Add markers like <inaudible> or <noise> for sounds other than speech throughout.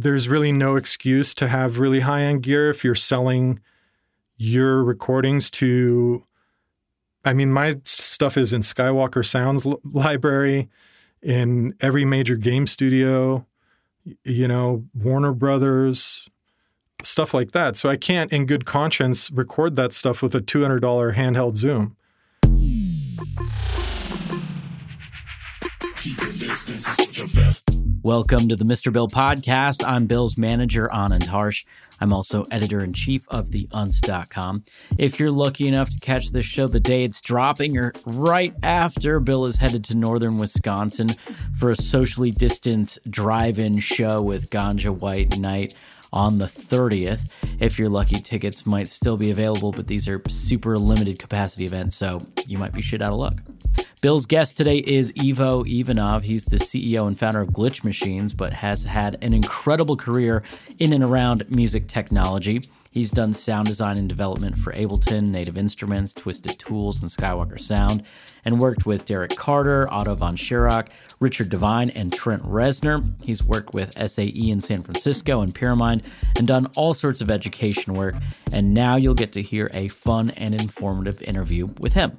there's really no excuse to have really high end gear if you're selling your recordings to. I mean, my stuff is in Skywalker Sounds l- library, in every major game studio, you know, Warner Brothers, stuff like that. So I can't, in good conscience, record that stuff with a $200 handheld Zoom. Welcome to the Mr. Bill podcast. I'm Bill's manager, Anand Harsh. I'm also editor in chief of the Untz.com. If you're lucky enough to catch this show the day it's dropping or right after, Bill is headed to northern Wisconsin for a socially distanced drive in show with Ganja White Night on the 30th. If you're lucky, tickets might still be available, but these are super limited capacity events, so you might be shit out of luck. Bill's guest today is Ivo Ivanov. He's the CEO and founder of Glitchmachines, but has had an incredible career in and around music technology. He's done sound design and development for Ableton, Native Instruments, Twisted Tools, and Skywalker Sound, and worked with Derrick Carter, Otto von Schirach, Richard Devine, and Trent Reznor. He's worked with SAE in San Francisco and Pyramind, and done all sorts of education work. And now you'll get to hear a fun and informative interview with him.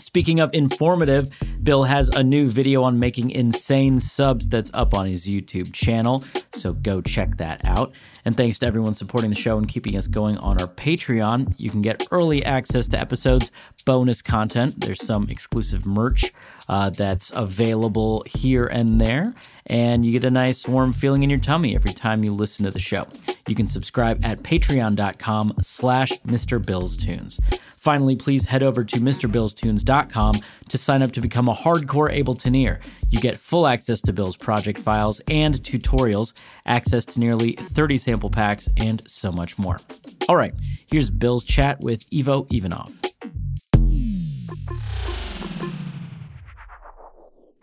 Speaking of informative, Bill has a new video on making insane subs that's up on his YouTube channel, so go check that out. And thanks to everyone supporting the show and keeping us going on our Patreon. You can get early access to episodes, bonus content, there's some exclusive merch uh, that's available here and there, and you get a nice warm feeling in your tummy every time you listen to the show. You can subscribe at patreon.com slash Mr. Bill's Tunes. Finally, please head over to MrBillsTunes.com to sign up to become a hardcore Abletoneer. You get full access to Bill's project files and tutorials, access to nearly 30 sample packs, and so much more. All right, here's Bill's chat with Ivo Ivanov.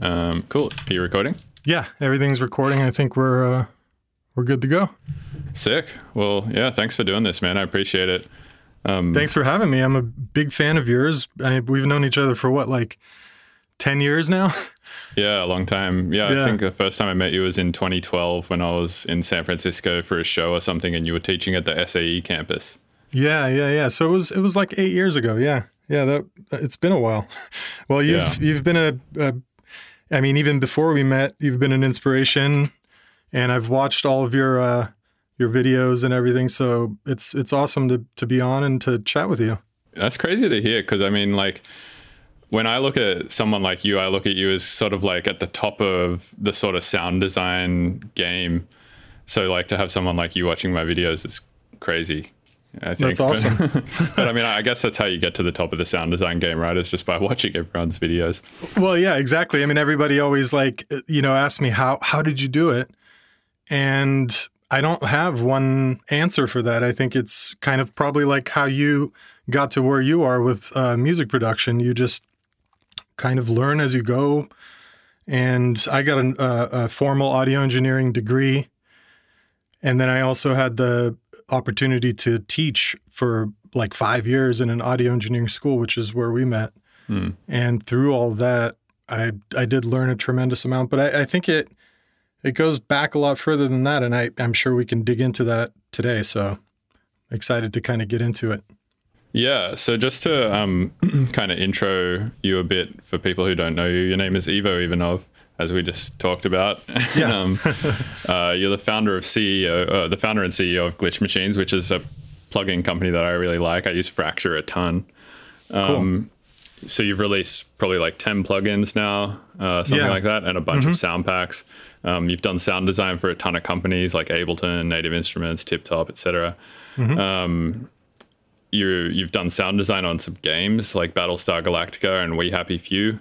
Um, cool. Are you recording? Yeah, everything's recording. I think we're uh, we're good to go. Sick. Well, yeah. Thanks for doing this, man. I appreciate it. Um, Thanks for having me. I'm a big fan of yours. I, we've known each other for what, like ten years now. <laughs> Yeah, a long time. Yeah, Yeah. I think the first time I met you was in 2012 when I was in San Francisco for a show or something, and you were teaching at the SAE campus. Yeah, yeah, yeah. So it was it was like eight years ago. Yeah, yeah. That it's been a while. <laughs> Well, you've Yeah. you've been a, a, I mean, even before we met, you've been an inspiration, and I've watched all of your uh, your videos and everything. So it's it's awesome to to be on and to chat with you. That's crazy to hear because I mean, like, when I look at someone like you, I look at you as sort of like at the top of the sort of sound design game. So, like, to have someone like you watching my videos is crazy. I think. That's <laughs> awesome. but I mean, I guess that's how you get to the top of the sound design game, right? Is just by <laughs> watching everyone's videos. Well, yeah, exactly. I mean, everybody always like you know asks me how how did you do it, and I don't have one answer for that. I think it's kind of probably like how you got to where you are with uh, music production. You just kind of learn as you go. And I got a, a, a formal audio engineering degree, and then I also had the opportunity to teach for like five years in an audio engineering school, which is where we met. And through all that, I I did learn a tremendous amount. But I, I think it it goes back a lot further than that, and I I'm sure we can dig into that today. So excited to kind of get into it. Yeah. So just to um, <clears throat> kind of intro you a bit for people who don't know you, your name is Ivo Ivanov, as we just talked about. <laughs> Yeah. um, uh, you're the founder of CEO, uh, the founder and CEO of Glitchmachines, which is a plugin company that I really like. I use Fracture a ton. Um, So you've released probably like ten plugins now, uh, something Yeah. like that, and a bunch of sound packs. Um, you've done sound design for a ton of companies like Ableton, Native Instruments, Tip Top, etc you you've done sound design on some games like Battlestar Galactica and We Happy Few.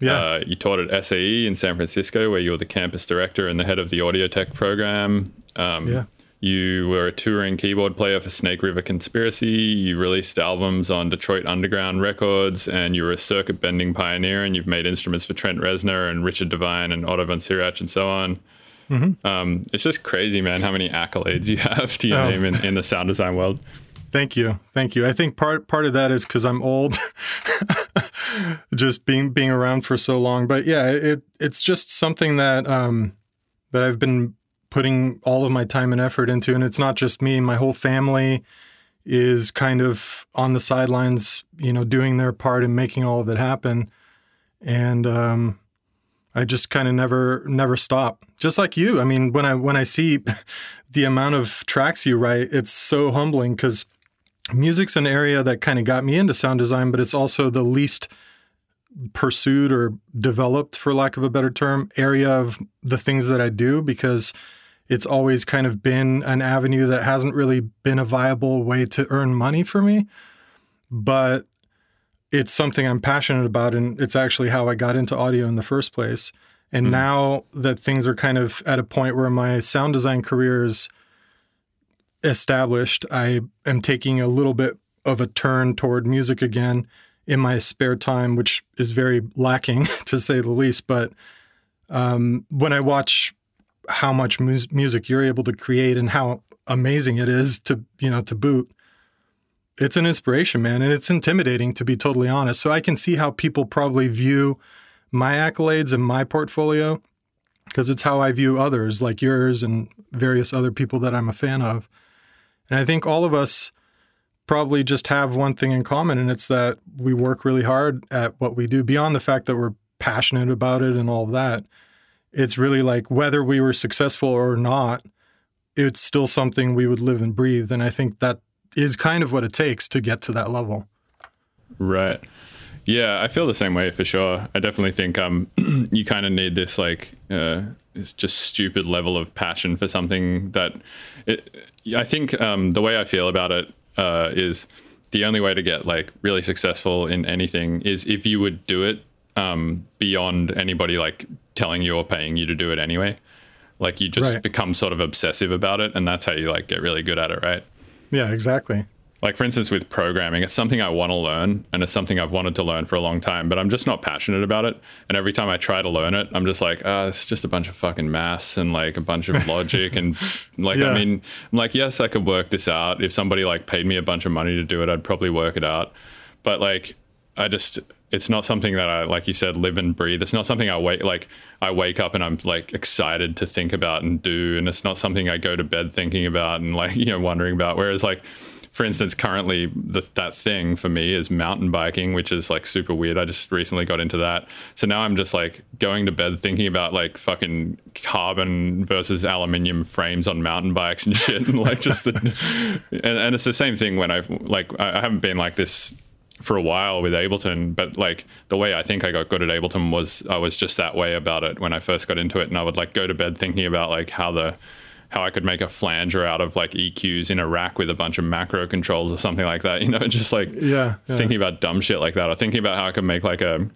Yeah. Uh, you taught at SAE in San Francisco, where you were the campus director and the head of the audio tech program. Um, Yeah. You were a touring keyboard player for Snake River Conspiracy. You released albums on Detroit Underground Records, and you were a circuit bending pioneer. And you've made instruments for Trent Reznor and Richard Devine and Otto von Schirach and so on. Um, it's just crazy, man, how many accolades you <laughs> have to your Oh. name in, in the sound design world. Thank you, thank you. I think part part of that is because I'm old, <laughs> just being being around for so long. But yeah, it it's just something that um, that I've been putting all of my time and effort into, and it's not just me. My whole family is kind of on the sidelines, you know, doing their part in making all of it happen, and um, I just kind of never never stop. Just like you. I mean, when I when I see <laughs> the amount of tracks you write, it's so humbling because music's an area that kind of got me into sound design, but it's also the least pursued or developed, for lack of a better term, area of the things that I do because it's always kind of been an avenue that hasn't really been a viable way to earn money for me. But it's something I'm passionate about, and it's actually how I got into audio in the first place. And hmm. now that things are kind of at a point where my sound design career is established, I am taking a little bit of a turn toward music again in my spare time, which is very lacking <laughs> to say the least. But um, when I watch how much mus- music you're able to create and how amazing it is to you know to boot, it's an inspiration, man, and it's intimidating to be totally honest. So I can see how people probably view my accolades and my portfolio because it's how I view others like yours and various other people that I'm a fan of. And I think all of us probably just have one thing in common, and it's that we work really hard at what we do, beyond the fact that we're passionate about it and all of that. It's really like whether we were successful or not, it's still something we would live and breathe. And I think that is kind of what it takes to get to that level. Right. Yeah, I feel the same way for sure. I definitely think um, <clears throat> you kind of need this like uh, this just stupid level of passion for something that it, I think um, the way I feel about it uh, is the only way to get like really successful in anything is if you would do it um, beyond anybody like telling you or paying you to do it anyway. Like you just Right. become sort of obsessive about it, and that's how you like get really good at it, right? Yeah, exactly. Like for instance with programming it's something i want to learn and it's something i've wanted to learn for a long time but i'm just not passionate about it. And every time i try to learn it i'm just like ah, it's just a bunch of fucking maths and like a bunch of logic and <laughs> like Yeah. i mean i'm like yes i could work this out. If somebody like paid me a bunch of money to do it i'd probably work it out. But like i just it's not something that i like you said live and breathe. It's not something i wake like i wake up and i'm like excited to think about and do and it's not something i go to bed thinking about and like <laughs> you know wondering about. Whereas like for instance, currently the, that thing for me is mountain biking, which is like super weird. I just recently got into that. So now I'm just like going to bed thinking about like fucking carbon versus aluminium frames on mountain bikes and <laughs> shit. And like just the, and, and it's the same thing when I've like, I haven't been like this for a while with Ableton, but like the way I think I got good at Ableton was I was just that way about it when I first got into it. And I would like go to bed thinking about like how the, how I could make a flanger out of like EQs in a rack with a bunch of macro controls or something like that. <laughs> You know, just like Yeah, yeah. thinking about dumb shit like that, or thinking about how I could make like a,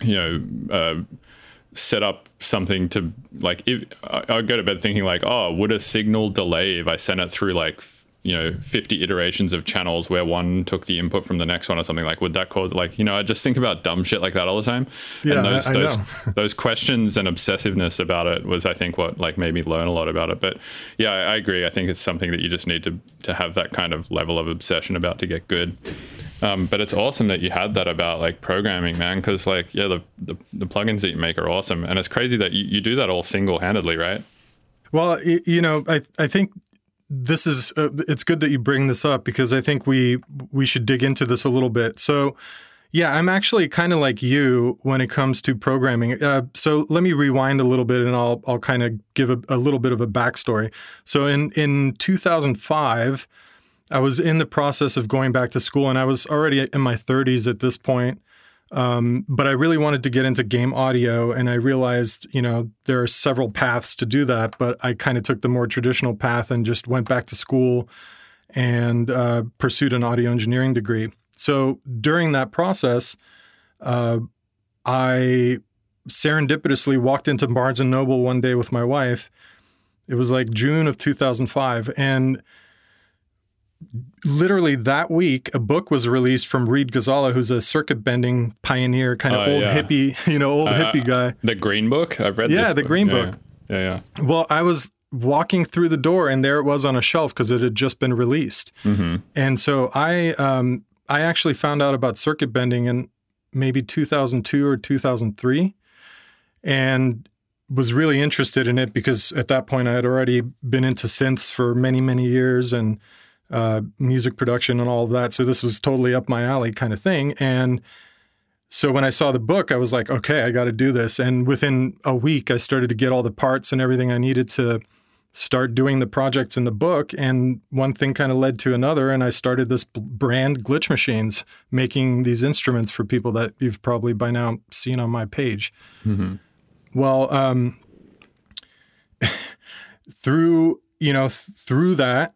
you know, uh, set up something to like. If, I I go to bed thinking like, oh, would a signal delay if I sent it through like. You know, 50 iterations of channels where one took the input from the next one or something like, would that cause like, you know, I just think about dumb shit like that all the time. Yeah, and those, I- I those, know. <laughs> those questions and obsessiveness about it was, I think, what like made me learn a lot about it. But yeah, I, I agree. I think it's something that you just need to to have that kind of level of obsession about to get good. Um, but it's awesome that you had that about like programming, man. Because like, yeah, the, the the plugins that you make are awesome, and it's crazy that you, you do that all single handedly, right? Well, you know, I I think this is uh, it's good that you bring this up because I think we we should dig into this a little bit. So, yeah, I'm actually kind of like you when it comes to programming. Uh, so let me rewind a little bit, and I'll I'll kind of give a, a little bit of a backstory. So in in 2005, I was in the process of going back to school, and I was already in my 30s at this point. Um, but I really wanted to get into game audio, and I realized, you know, there are several paths to do that. But I kind of took the more traditional path and just went back to school and uh, pursued an audio engineering degree. So during that process, uh, I serendipitously walked into Barnes and Noble one day with my wife. It was like June of 2005. And literally that week, a book was released from Reed Ghazala, who's a circuit bending pioneer, kind of Oh, old yeah. hippie, <laughs> you know, old Uh, hippie guy. The Green Book. I've read. Yeah, the Green Yeah, Book. Yeah, yeah. Well, I was walking through the door and there it was on a shelf because it had just been released. Mm-hmm. And so I um, I actually found out about circuit bending in maybe 2002 or 2003 and was really interested in it because at that point I had already been into synths for many, many years and uh, music production and all of that. So this was totally up my alley kind of thing. And so when I saw the book, I was like, okay, I got to do this. And within a week, I started to get all the parts and everything I needed to start doing the projects in the book. And one thing kind of led to another. And I started this brand Glitchmachines, making these instruments for people that you've probably by now seen on my page. Well, um, <laughs> through you know th- through that,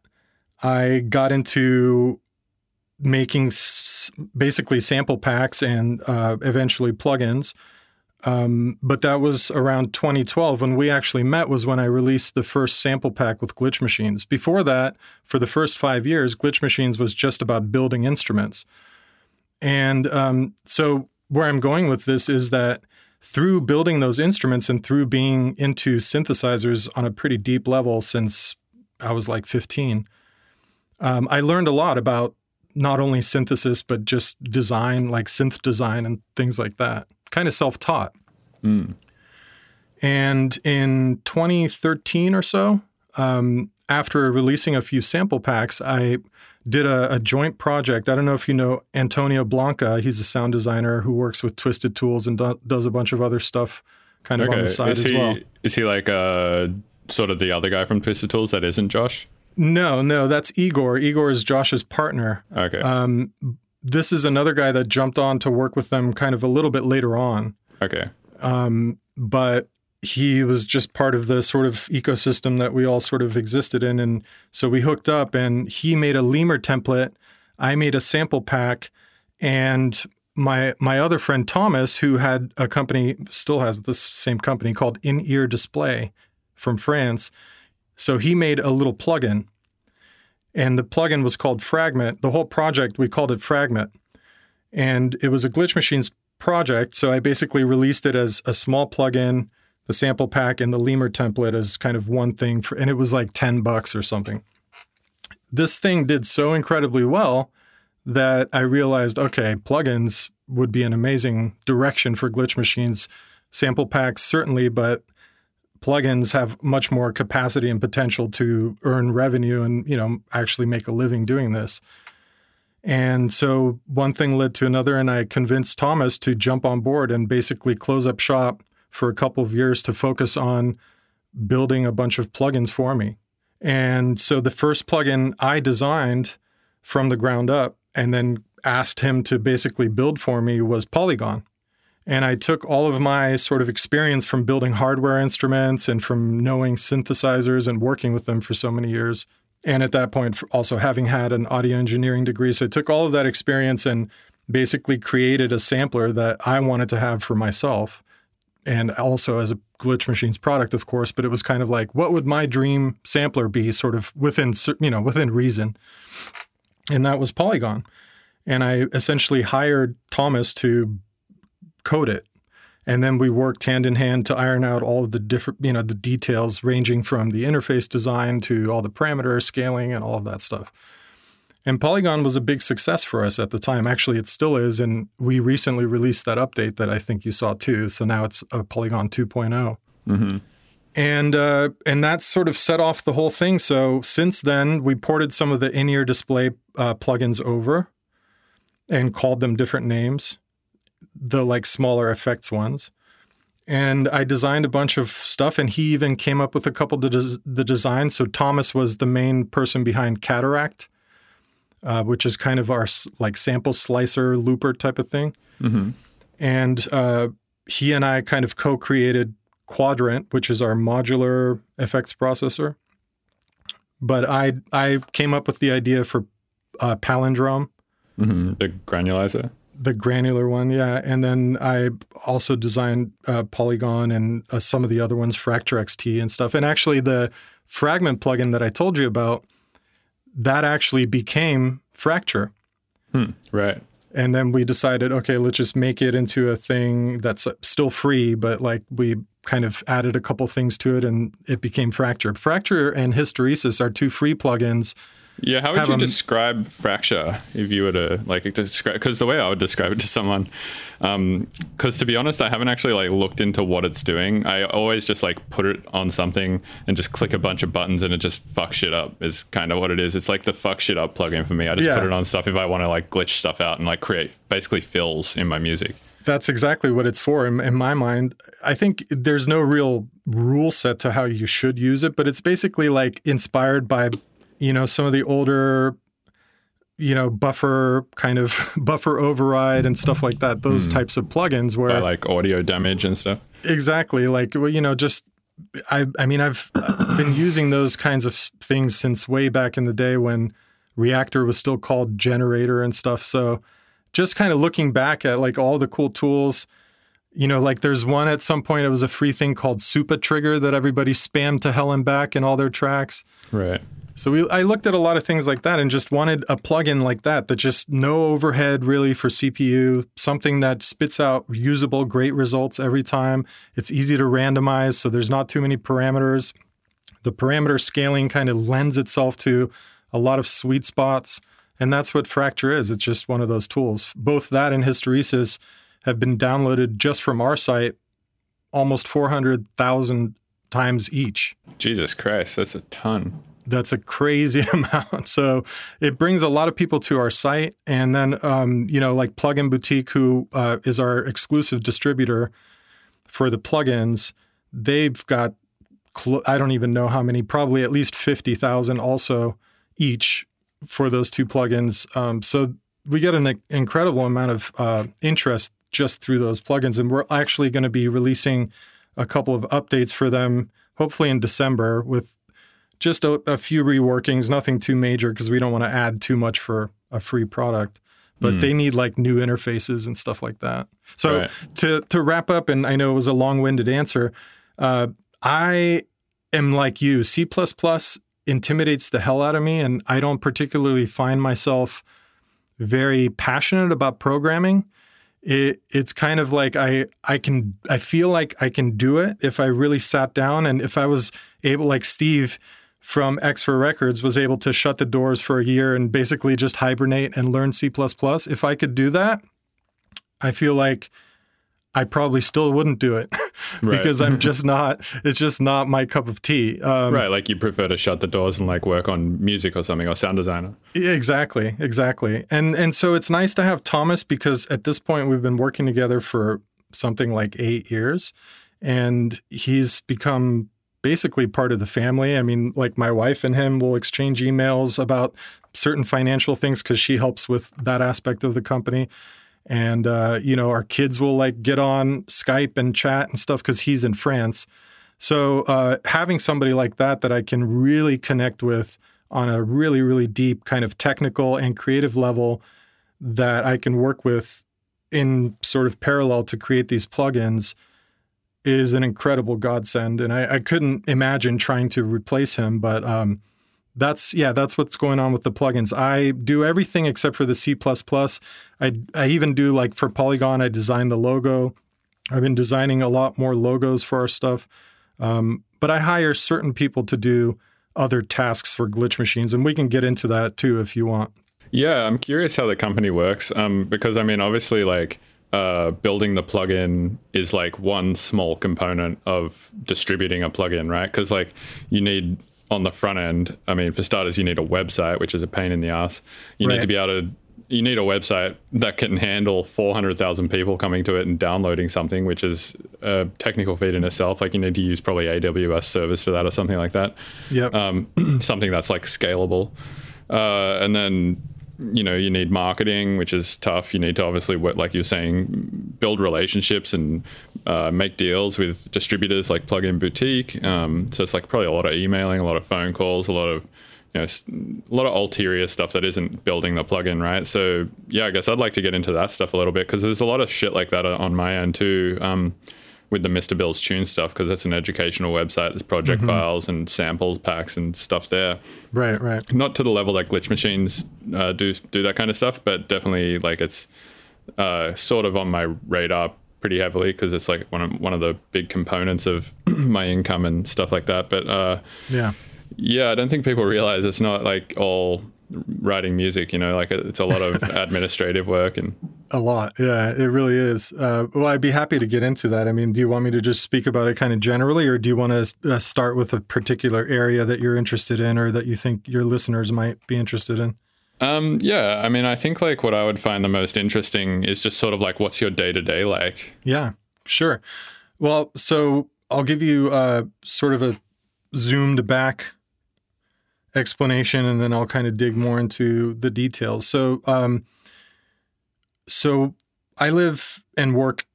I got into making s- basically sample packs and uh, eventually plugins. Um, but that was around 2012 when we actually met was when I released the first sample pack with Glitchmachines. Before that, for the first five years, Glitchmachines was just about building instruments. And um, so where I'm going with this is that through building those instruments and through being into synthesizers on a pretty deep level since I was like 15, um, I learned a lot about not only synthesis, but just design, like synth design and things like that. Kind of self taught. And in 2013 or so, um, after releasing a few sample packs, I did a, a joint project. I don't know if you know Antonio Blanca. He's a sound designer who works with Twisted Tools and do, does a bunch of other stuff kind of on the side Is as he well. is he like uh sort of the other guy from Twisted Tools that isn't Josh? No, no, that's Igor. Igor is Josh's partner. Okay. Um, this is another guy that jumped on to work with them kind of a little bit later on. okay. Um, but he was just part of the sort of ecosystem that we all sort of existed in. And so we hooked up and he made a lemur template. I made a sample pack. And my my other friend Thomas, who had a company, still has this same company called Inear Display from France. So he made a little plugin. And the plugin was called Fragment. The whole project, we called it Fragment. And it was a Glitchmachines project. So I basically released it as a small plugin, the sample pack, and the lemur template as kind of one thing. For, and it was like 10 bucks or something. This thing did so incredibly well that I realized okay, plugins would be an amazing direction for Glitchmachines. Sample packs, certainly, but plugins have much more capacity and potential to earn revenue and you know actually make a living doing this. And so one thing led to another, and I convinced Thomas to jump on board and basically close up shop for a couple of years to focus on building a bunch of plugins for me. And so the first plugin I designed from the ground up and then asked him to basically build for me was Polygon. And I took all of my sort of experience from building hardware instruments and from knowing synthesizers and working with them for so many years. And at that point, also having had an audio engineering degree. So I took all of that experience and basically created a sampler that I wanted to have for myself and also as a Glitchmachines product of course but it was kind of like what would my dream sampler be sort of within you know within reason and that was polygon and i essentially hired thomas to code it and then we worked hand in hand to iron out all of the different you know the details ranging from the interface design to all the parameter scaling and all of that stuff and Polygon was a big success for us at the time. Actually, it still is. And we recently released that update that I think you saw too. So now it's a Polygon 2.0. And uh, and that sort of set off the whole thing. So since then, we ported some of the Inear Display uh, plugins over and called them different names, the like smaller effects ones. And I designed a bunch of stuff, and he even came up with a couple of the, the designs. So Thomas was the main person behind Cataract, uh, which is kind of our like sample slicer looper type of thing. And uh, he and I kind of co-created Quadrant, which is our modular effects processor. But I I came up with the idea for uh, Palindrome, hmm The granulizer. The granular one, yeah. And then I also designed uh, Polygon and uh, some of the other ones, Fracture XT and stuff. And actually, the Fragment plugin that I told you about, that actually became Fracture. Right. And then we decided, okay, let's just make it into a thing that's uh, still free, but like we kind of added a couple things to it and it became Fracture. Fracture and Hysteresis are two free plugins. Yeah, how would you describe fracture if you were to like describe? Because the way I would describe it to someone, um, because to be honest, I haven't actually like looked into what it's doing. I always just like put it on something and just click a bunch of buttons and it just fucks shit up. Is kind of what it is. It's like the fuck shit up plugin for me. I just Yeah. put it on stuff if I want to like glitch stuff out and like create basically fills in my music. That's exactly what it's for in, in my mind. I think there's no real rule set to how you should use it, but it's basically like inspired by, you know, some of the older, you know, buffer kind of <laughs> buffer override and stuff like that. Those hmm. types of plugins where By like audio damage and stuff. exactly like well, you know just I I mean I've been using those kinds of things since way back in the day when Reaktor was still called Generator and stuff. So just kind of looking back at like all the cool tools, you know, like there's one at some point it was a free thing called SupaTrigga that everybody spammed to hell and back in all their tracks. Right. So we, I looked at a lot of things like that and just wanted a plugin like that that just no overhead really for CPU, something that spits out usable, great results every time. It's easy to randomize, so there's not too many parameters. The parameter scaling kind of lends itself to a lot of sweet spots, and that's what Fracture is. It's just one of those tools. Both that and Hysteresis have been downloaded just from our site almost 400,000 times each Jesus Christ, that's a ton. That's a crazy <laughs> amount. So it brings a lot of people to our site, and then um, you know, like Plugin Boutique, who uh, is our exclusive distributor for the plugins, they've got cl- I don't even know how many, probably at least fifty thousand also each for those two plugins. Um, so we get an incredible amount of uh, interest just through those plugins, and we're actually going to be releasing a couple of updates for them, hopefully in December with just a, a few reworkings, nothing too major because we don't want to add too much for a free product. But they need like new interfaces and stuff like that. So Right. to to wrap up, and I know it was a long-winded answer, uh, I am like you. C intimidates the hell out of me, and I don't particularly find myself very passionate about programming. It, it's kind of like I I can I feel like I can do it if I really sat down and if I was able like Steve from Xfer Records was able to shut the doors for a year and basically just hibernate and learn C++. If I could do that, I feel like I probably still wouldn't do it <laughs> because I'm just <laughs> not. It's just not my cup of tea. Um, right, like you prefer to shut the doors and like work on music or something or sound designer. Yeah, Exactly, exactly. And and so it's nice to have Thomas because at this point we've been working together for something like 8 years and he's become basically part of the family. I mean, like my wife and him will exchange emails about certain financial things cuz she helps with that aspect of the company. And uh, you know, our kids will like get on Skype and chat and stuff cuz he's in France. So uh, having somebody like that that I can really connect with on a really, really deep kind of technical and creative level that I can work with in sort of parallel to create these plugins is an incredible godsend. And I, I couldn't imagine trying to replace him, but um, that's yeah, that's what's going on with the plugins. I do everything except for the C++. I I even do like for Polygon, I design the logo. I've been designing a lot more logos for our stuff. Um, but I hire certain people to do other tasks for Glitchmachines, and we can get into that too if you want. Yeah, I'm curious how the company works. Um, because I mean, obviously, like uh, building the plugin is like one small component of distributing a plugin, right? Because like you need on the front end. I mean, for starters, you need a website, which is a pain in the ass. You need to be able to. You need a website that can handle 400,000 people coming to it and downloading something, which is a technical feat in itself. Like you need to use probably AWS service for that or something like that Yep. um, <clears throat> something that's like scalable. Uh, and then, you know, you need marketing, which is tough. You need to obviously, like you're saying, build relationships and uh, make deals with distributors like Plugin Boutique. Um, so it's like probably a lot of emailing, a lot of phone calls, a lot of you know a lot of ulterior stuff that isn't building the plugin right. So yeah, I guess I'd like to get into that stuff a little bit because there's a lot of shit like that on my end too. Um, with the Mr. Bill's Tune stuff because it's an educational website. There's project files and samples packs and stuff there. Right, right. Not to the level that Glitchmachines uh, do do that kind of stuff, but definitely like it's uh, sort of on my radar pretty heavily because it's like one of one of the big components of <clears throat> my income and stuff like that. But uh, Yeah. yeah, I don't think people realize it's not like all writing music. You know, like it's a lot of <laughs> administrative work and A lot. Yeah, it really is. Uh, well, I'd be happy to get into that. I mean, do you want me to just speak about it kind of generally, or do you want to uh, start with a particular area that you're interested in or that you think your listeners might be interested in? Um, yeah, I mean, I think like what I would find the most interesting is just sort of like what's your day to day like. Yeah, sure. Well, so I'll give you uh, sort of a zoomed back explanation, and then I'll kind of dig more into the details. So, um, so I live and work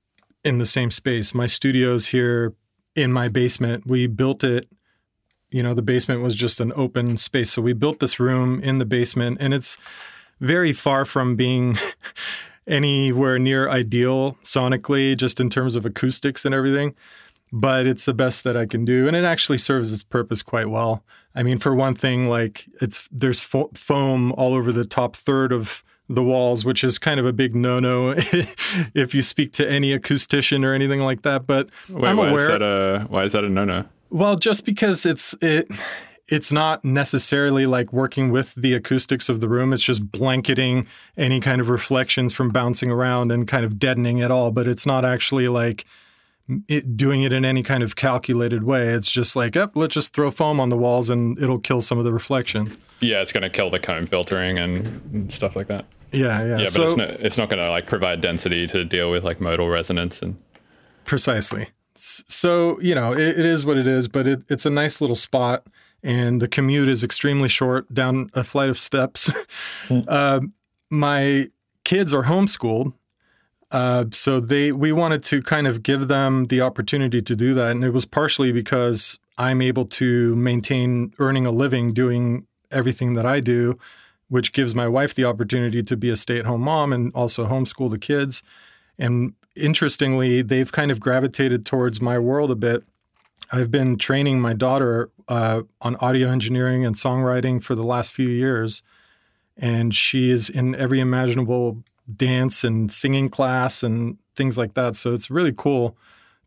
in the same space. My studio's here in my basement. We built it. You know, the basement was just an open space, so we built this room in the basement, and it's very far from being <laughs> anywhere near ideal sonically, just in terms of acoustics and everything. But it's the best that I can do, and it actually serves its purpose quite well. I mean, for one thing, like it's there's fo- foam all over the top third of the walls, which is kind of a big no-no <laughs> if you speak to any acoustician or anything like that. But Wait, I'm why aware. is that a why is that a no no? Well, just because it's it it's not necessarily like working with the acoustics of the room. It's just blanketing any kind of reflections from bouncing around and kind of deadening it all, but it's not actually like it, doing it in any kind of calculated way. It's just like, oh, let's just throw foam on the walls and it'll kill some of the reflections. Yeah, it's going to kill the comb filtering and, stuff like that. Yeah, yeah. Yeah, so, but it's not it's not going to like provide density to deal with like modal resonance and Precisely. So, you know, it, it is what it is, but it, it's a nice little spot. And the commute is extremely short down a flight of steps. <laughs> uh, my kids are homeschooled. Uh, so they we wanted to kind of give them the opportunity to do that. And it was partially because I'm able to maintain earning a living doing everything that I do, which gives my wife the opportunity to be a stay at home mom and also homeschool the kids. And interestingly, they've kind of gravitated towards my world a bit. I've been training my daughter uh, on audio engineering and songwriting for the last few years. And she is in every imaginable dance and singing class and things like that. So it's really cool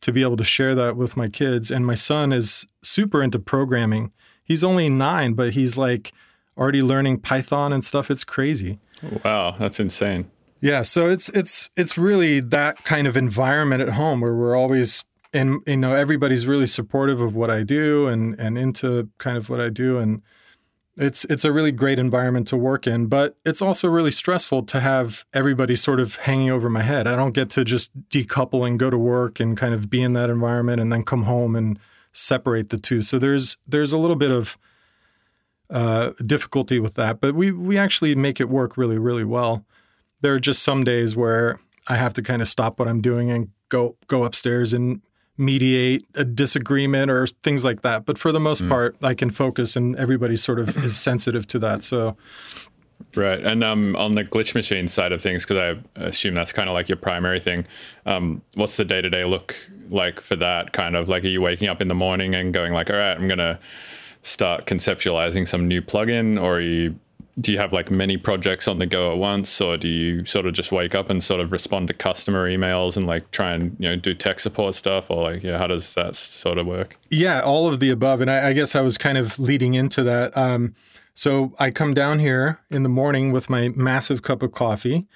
to be able to share that with my kids. And my son is super into programming. He's only nine, but he's like already learning Python and stuff. It's crazy. wow, that's insane. Yeah, so it's it's it's really that kind of environment at home where we're always and you know everybody's really supportive of what I do and and into kind of what I do and it's it's a really great environment to work in, but it's also really stressful to have everybody sort of hanging over my head. I don't get to just decouple and go to work and kind of be in that environment and then come home and separate the two. So there's there's a little bit of uh, difficulty with that, but we we actually make it work really really well there are just some days where I have to kind of stop what I'm doing and go go upstairs and mediate a disagreement or things like that. But for the most part, I can focus, and everybody sort of is <clears throat> sensitive to that. So Right. And um, on the glitch machine side of things, because I assume that's kind of like your primary thing, um, what's the day to day look like for that kind of like, are you waking up in the morning and going like, all right, I'm going to start conceptualizing some new plugin or are you, do you have like many projects on the go at once or do you sort of just wake up and sort of respond to customer emails and like try and, you know, do tech support stuff or like, yeah, how does that sort of work? Yeah, all of the above. And I, I guess I was kind of leading into that. Um, so I come down here in the morning with my massive cup of coffee.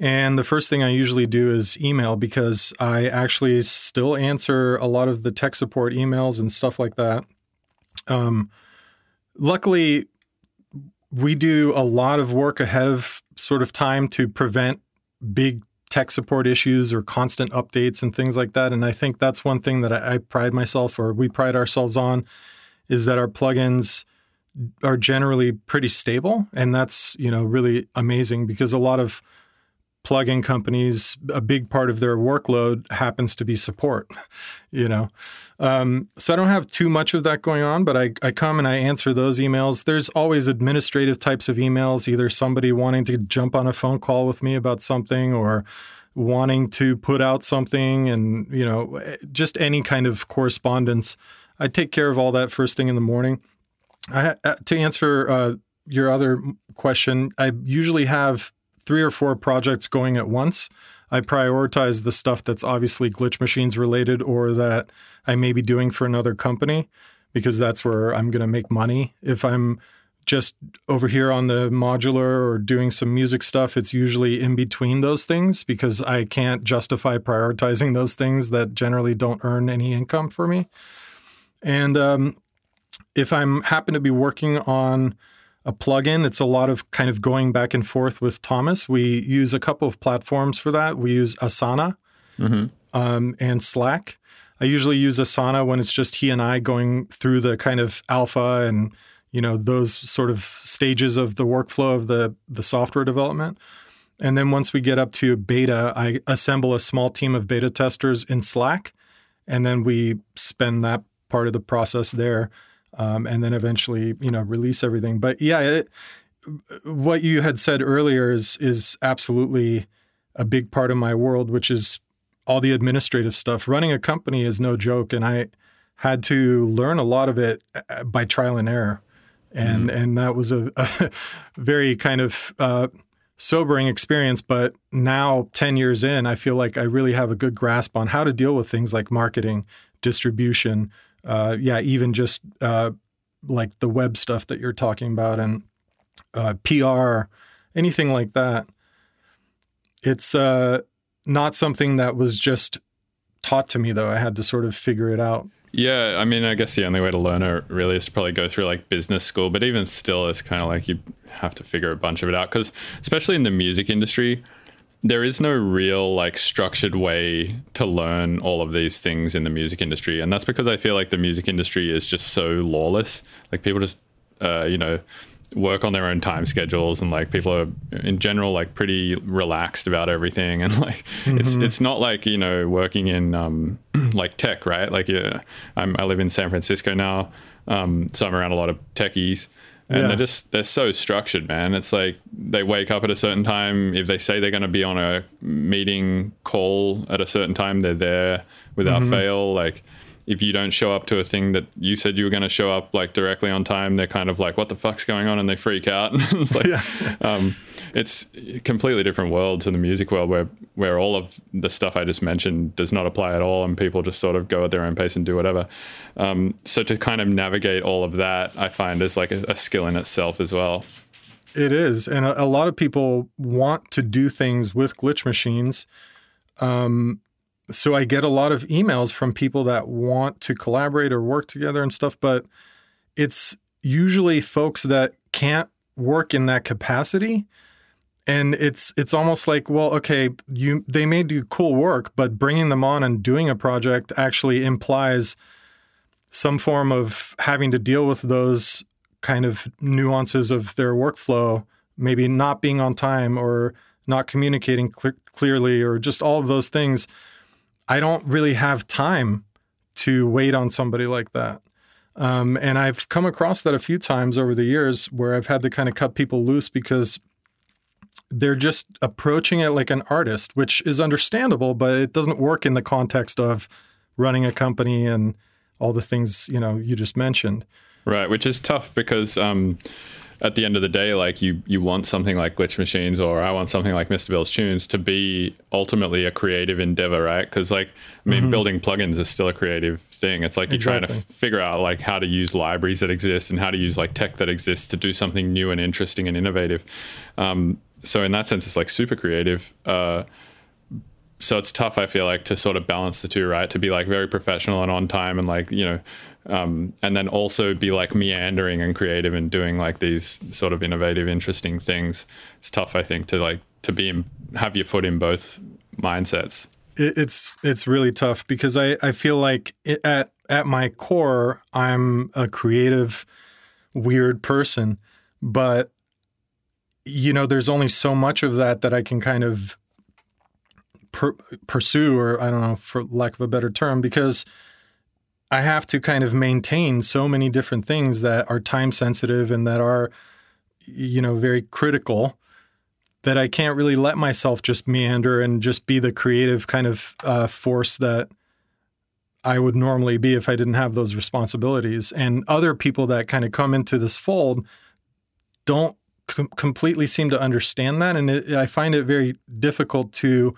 And the first thing I usually do is email because I actually still answer a lot of the tech support emails and stuff like that. Um, luckily, we do a lot of work ahead of sort of time to prevent big tech support issues or constant updates and things like that. And I think that's one thing that I, I pride myself or we pride ourselves on is that our plugins are generally pretty stable. And that's, you know, really amazing because a lot of plugin companies, a big part of their workload happens to be support, <laughs> you know. Um, so I don't have too much of that going on, but I, I come and I answer those emails. There's always administrative types of emails, either somebody wanting to jump on a phone call with me about something or wanting to put out something and, you know, just any kind of correspondence. I take care of all that first thing in the morning. I, uh, to answer uh, your other question, I usually have three or four projects going at once. I prioritize the stuff that's obviously Glitchmachines related or that I may be doing for another company because that's where I'm going to make money. If I'm just over here on the modular or doing some music stuff, it's usually in between those things because I can't justify prioritizing those things that generally don't earn any income for me. And um, if I'm happen to be working on a plugin. It's a lot of kind of going back and forth with Thomas. We use a couple of platforms for that. We use Asana mm-hmm. um, and Slack. I usually use Asana when it's just he and I going through the kind of alpha and you know those sort of stages of the workflow of the the software development. And then once we get up to beta, I assemble a small team of beta testers in Slack, and then we spend that part of the process there um, and then eventually, you know, release everything. But yeah, it, what you had said earlier is is absolutely a big part of my world, which is all the administrative stuff. Running a company is no joke, and I had to learn a lot of it uh, by trial and error, and mm-hmm. and that was a, <laughs> a very kind of uh, sobering experience. But now, ten years in, I feel like I really have a good grasp on how to deal with things like marketing, distribution, uh, yeah, even just uh, like the web stuff that you're talking about and uh, PR, anything like that. It's uh, not something that was just taught to me, though. I had to sort of figure it out. Yeah, I mean, I guess the only way to learn it really is to probably go through like business school, but even still, it's kind of like you have to figure a bunch of it out because, especially in the music industry, there is no real like structured way to learn all of these things in the music industry. And that's because i feel like the music industry is just so lawless. Like people just uh, you know work on their own time schedules and like people are in general like pretty relaxed about everything. <laughs> And like mm-hmm. it's it's not like you know working in um, <clears throat> like tech right? Like yeah I'm, i live in san francisco now. Um, so i'm around a lot of techies and yeah. they're just they're so structured man it's like they wake up at a certain time if they say they're going to be on a meeting call at a certain time they're there without mm-hmm. fail like if you don't show up to a thing that you said you were going to show up like directly on time, they're kind of like, "What the fuck's going on?" and they freak out. <laughs> it's like, yeah. um, it's a completely different world to the music world, where where all of the stuff I just mentioned does not apply at all, and people just sort of go at their own pace and do whatever. Um, so to kind of navigate all of that, I find is like a, a skill in itself as well. It is, and a, a, lot of people want to do things with Glitchmachines. Um, so I get a lot of emails from people that want to collaborate or work together and stuff, but it's usually folks that can't work in that capacity. And it's it's almost like, well, okay, you they may do cool work, but bringing them on and doing a project actually implies some form of having to deal with those kind of nuances of their workflow, maybe not being on time or not communicating cl- clearly or just all of those things I don't really have time to wait on somebody like that. Um, and I've come across that a few times over the years where I've had to kind of cut people loose because they're just approaching it like an artist, which is understandable, but it doesn't work in the context of running a company and all the things you know you just mentioned. Right, which is tough because um, at the end of the day, like you you want something like Glitchmachines or I want something like Mr. Bill's Tunes to be ultimately a creative endeavor, right? Because like I mean, mm-hmm. building plugins is still a creative thing. It's like you're exactly. trying to f- figure out like how to use libraries that exist and how to use like tech that exists to do something new and interesting and innovative. Um, so in that sense, it's like super creative. Uh, so it's tough i feel like to sort of balance the two right to be like very professional and on time and like you know um, and then also be like meandering and creative and doing like these sort of innovative, interesting things. It's tough, I think, to like to be in, have your foot in both mindsets. it's it's really tough because I I feel like it, at at my core I'm a creative, weird person, but you know there's only so much of that that I can kind of per- pursue, or I don't know, for lack of a better term, because I have to kind of maintain so many different things that are time sensitive and that are, you know, very critical that I can't really let myself just meander and just be the creative kind of uh, force that I would normally be if I didn't have those responsibilities. And other people that kind of come into this fold don't com- completely seem to understand that. And it, I find it very difficult to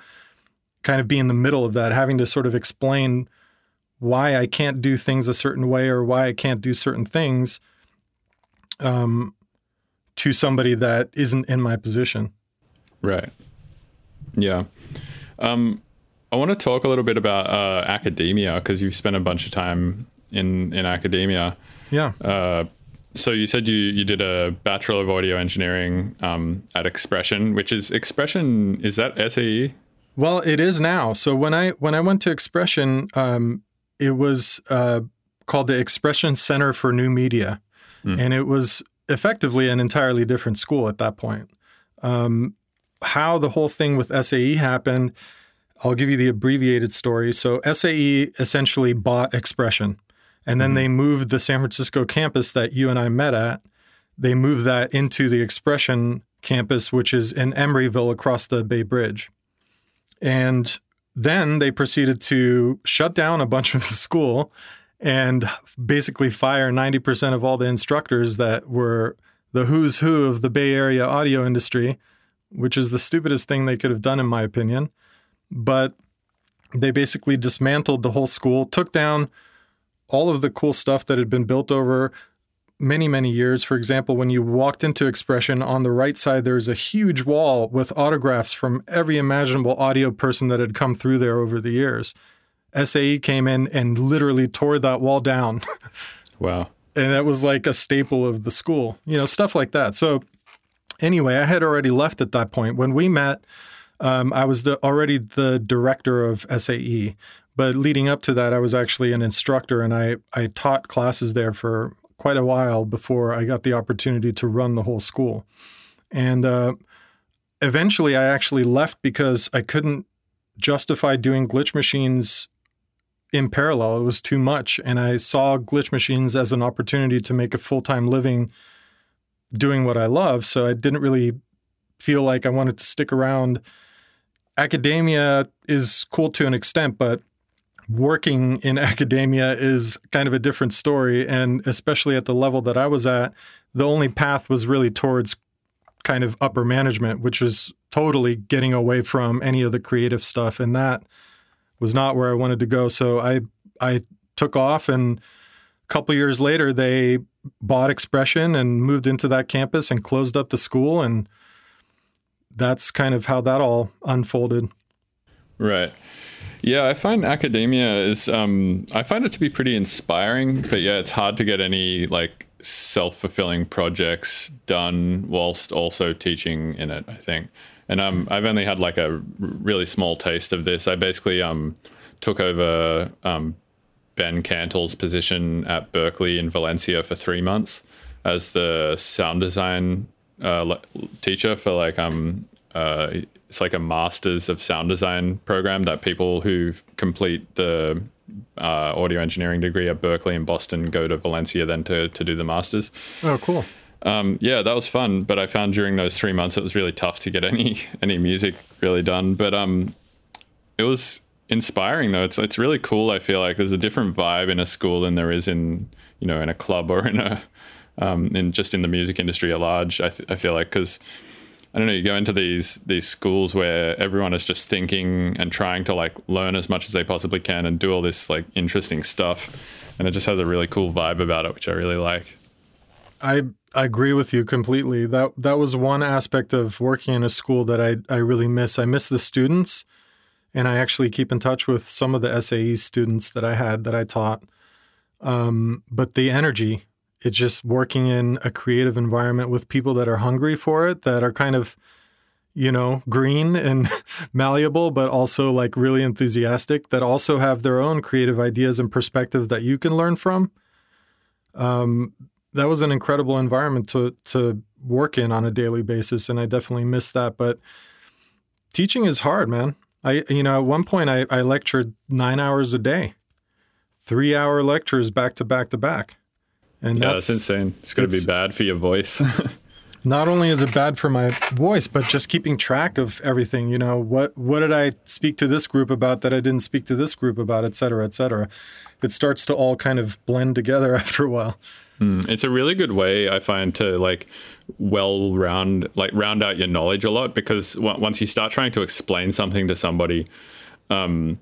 kind of be in the middle of that, having to sort of explain why I can't do things a certain way or why I can't do certain things um, to somebody that isn't in my position. Right. Yeah. Um, I want to talk a little bit about uh, academia because you've spent a bunch of time in in academia. Yeah. Uh, so you said you you did a bachelor of audio engineering um, at Expression, which is Expression. Is that SAE? Well, it is now. So when I when I went to Expression, um, it was uh, called the Expression Center for New Media, and it was effectively an entirely different school at that point. Um, how the whole thing with SAE happened, I'll give you the abbreviated story. So SAE essentially bought Expression, and then they moved the San Francisco campus that you and I met at. They moved that into the Expression campus, which is in Emeryville across the Bay Bridge. And then they proceeded to shut down a bunch of the school and basically fire 90% of all the instructors that were the who's who of the Bay Area audio industry, which is the stupidest thing they could have done, in my opinion. But they basically dismantled the whole school, took down all of the cool stuff that had been built over many, many years. For example, when you walked into Expression, on the right side, there was a huge wall with autographs from every imaginable audio person that had come through there over the years. SAE came in and literally tore that wall down. <laughs> Wow. and that was like a staple of the school, you know, stuff like that. So, anyway, I had already left at that point. When we met, um, I was the, already the director of SAE. But leading up to that, I was actually an instructor and I, I taught classes there for quite a while before I got the opportunity to run the whole school. And uh, eventually, I actually left because I couldn't justify doing Glitchmachines in parallel. It was too much. And I saw Glitchmachines as an opportunity to make a full time living doing what I love. So I didn't really feel like I wanted to stick around. Academia is cool to an extent, but working in <laughs> academia is kind of a different story. And especially at the level that I was at, the only path was really towards kind of upper management, which was totally getting away from any of the creative stuff. And that was not where I wanted to go. So I I took off and a couple years later they bought Expression and moved into that campus and closed up the school and that's kind of how that all unfolded. Right. Yeah, I find academia is um I find it to be pretty inspiring, but yeah, it's hard to get any like self-fulfilling projects done whilst also teaching in it, I think. And um I've only had like a really small taste of this. I basically um took over um Ben Cantil's position at Berklee in Valencia for 3 months as the sound design uh, le- teacher for like um uh, it's like a masters of sound design program that people who complete the uh, audio engineering degree at Berklee and Boston go to Valencia then to to do the masters. Oh, cool. Um, yeah, that was fun, but I found during those three months it was really tough to get any <laughs> any music really done. But um, it was inspiring though. It's it's really cool. I feel like there's a different vibe in a school than there is in you know in a club or in a um, in just in the music industry at large. I, th- I feel like because I don't know, you go into these these schools where everyone is just thinking and trying to like learn as much as they possibly can and do all this like interesting stuff, and it just has a really cool vibe about it, which I really like. I I agree with you completely. That that was one aspect of working in a school that I I really miss. I miss the students, and I actually keep in touch with some of the SAE students that I had that I taught. Um, but the energy, it's just working in a creative environment with people that are hungry for it, that are kind of, you know, green and <laughs> malleable, but also like really enthusiastic, that also have their own creative ideas and perspectives that you can learn from. Um, that was an incredible environment to to work in on a daily basis, and I definitely miss that. But teaching is hard, man. I, you know, at one point I, I lectured nine hours a day, three hour lectures back to back to back. And Yeah, that's, insane. It's going to be bad for your voice. <laughs> not only is it bad for my voice, but just keeping track of everything. You know, what what did I speak to this group about that I didn't speak to this group about, et cetera, et cetera. It starts to all kind of blend together <laughs> after a while. it's a really good way I find to like well round like round out your knowledge a lot because on- once you start trying to explain something to somebody, um,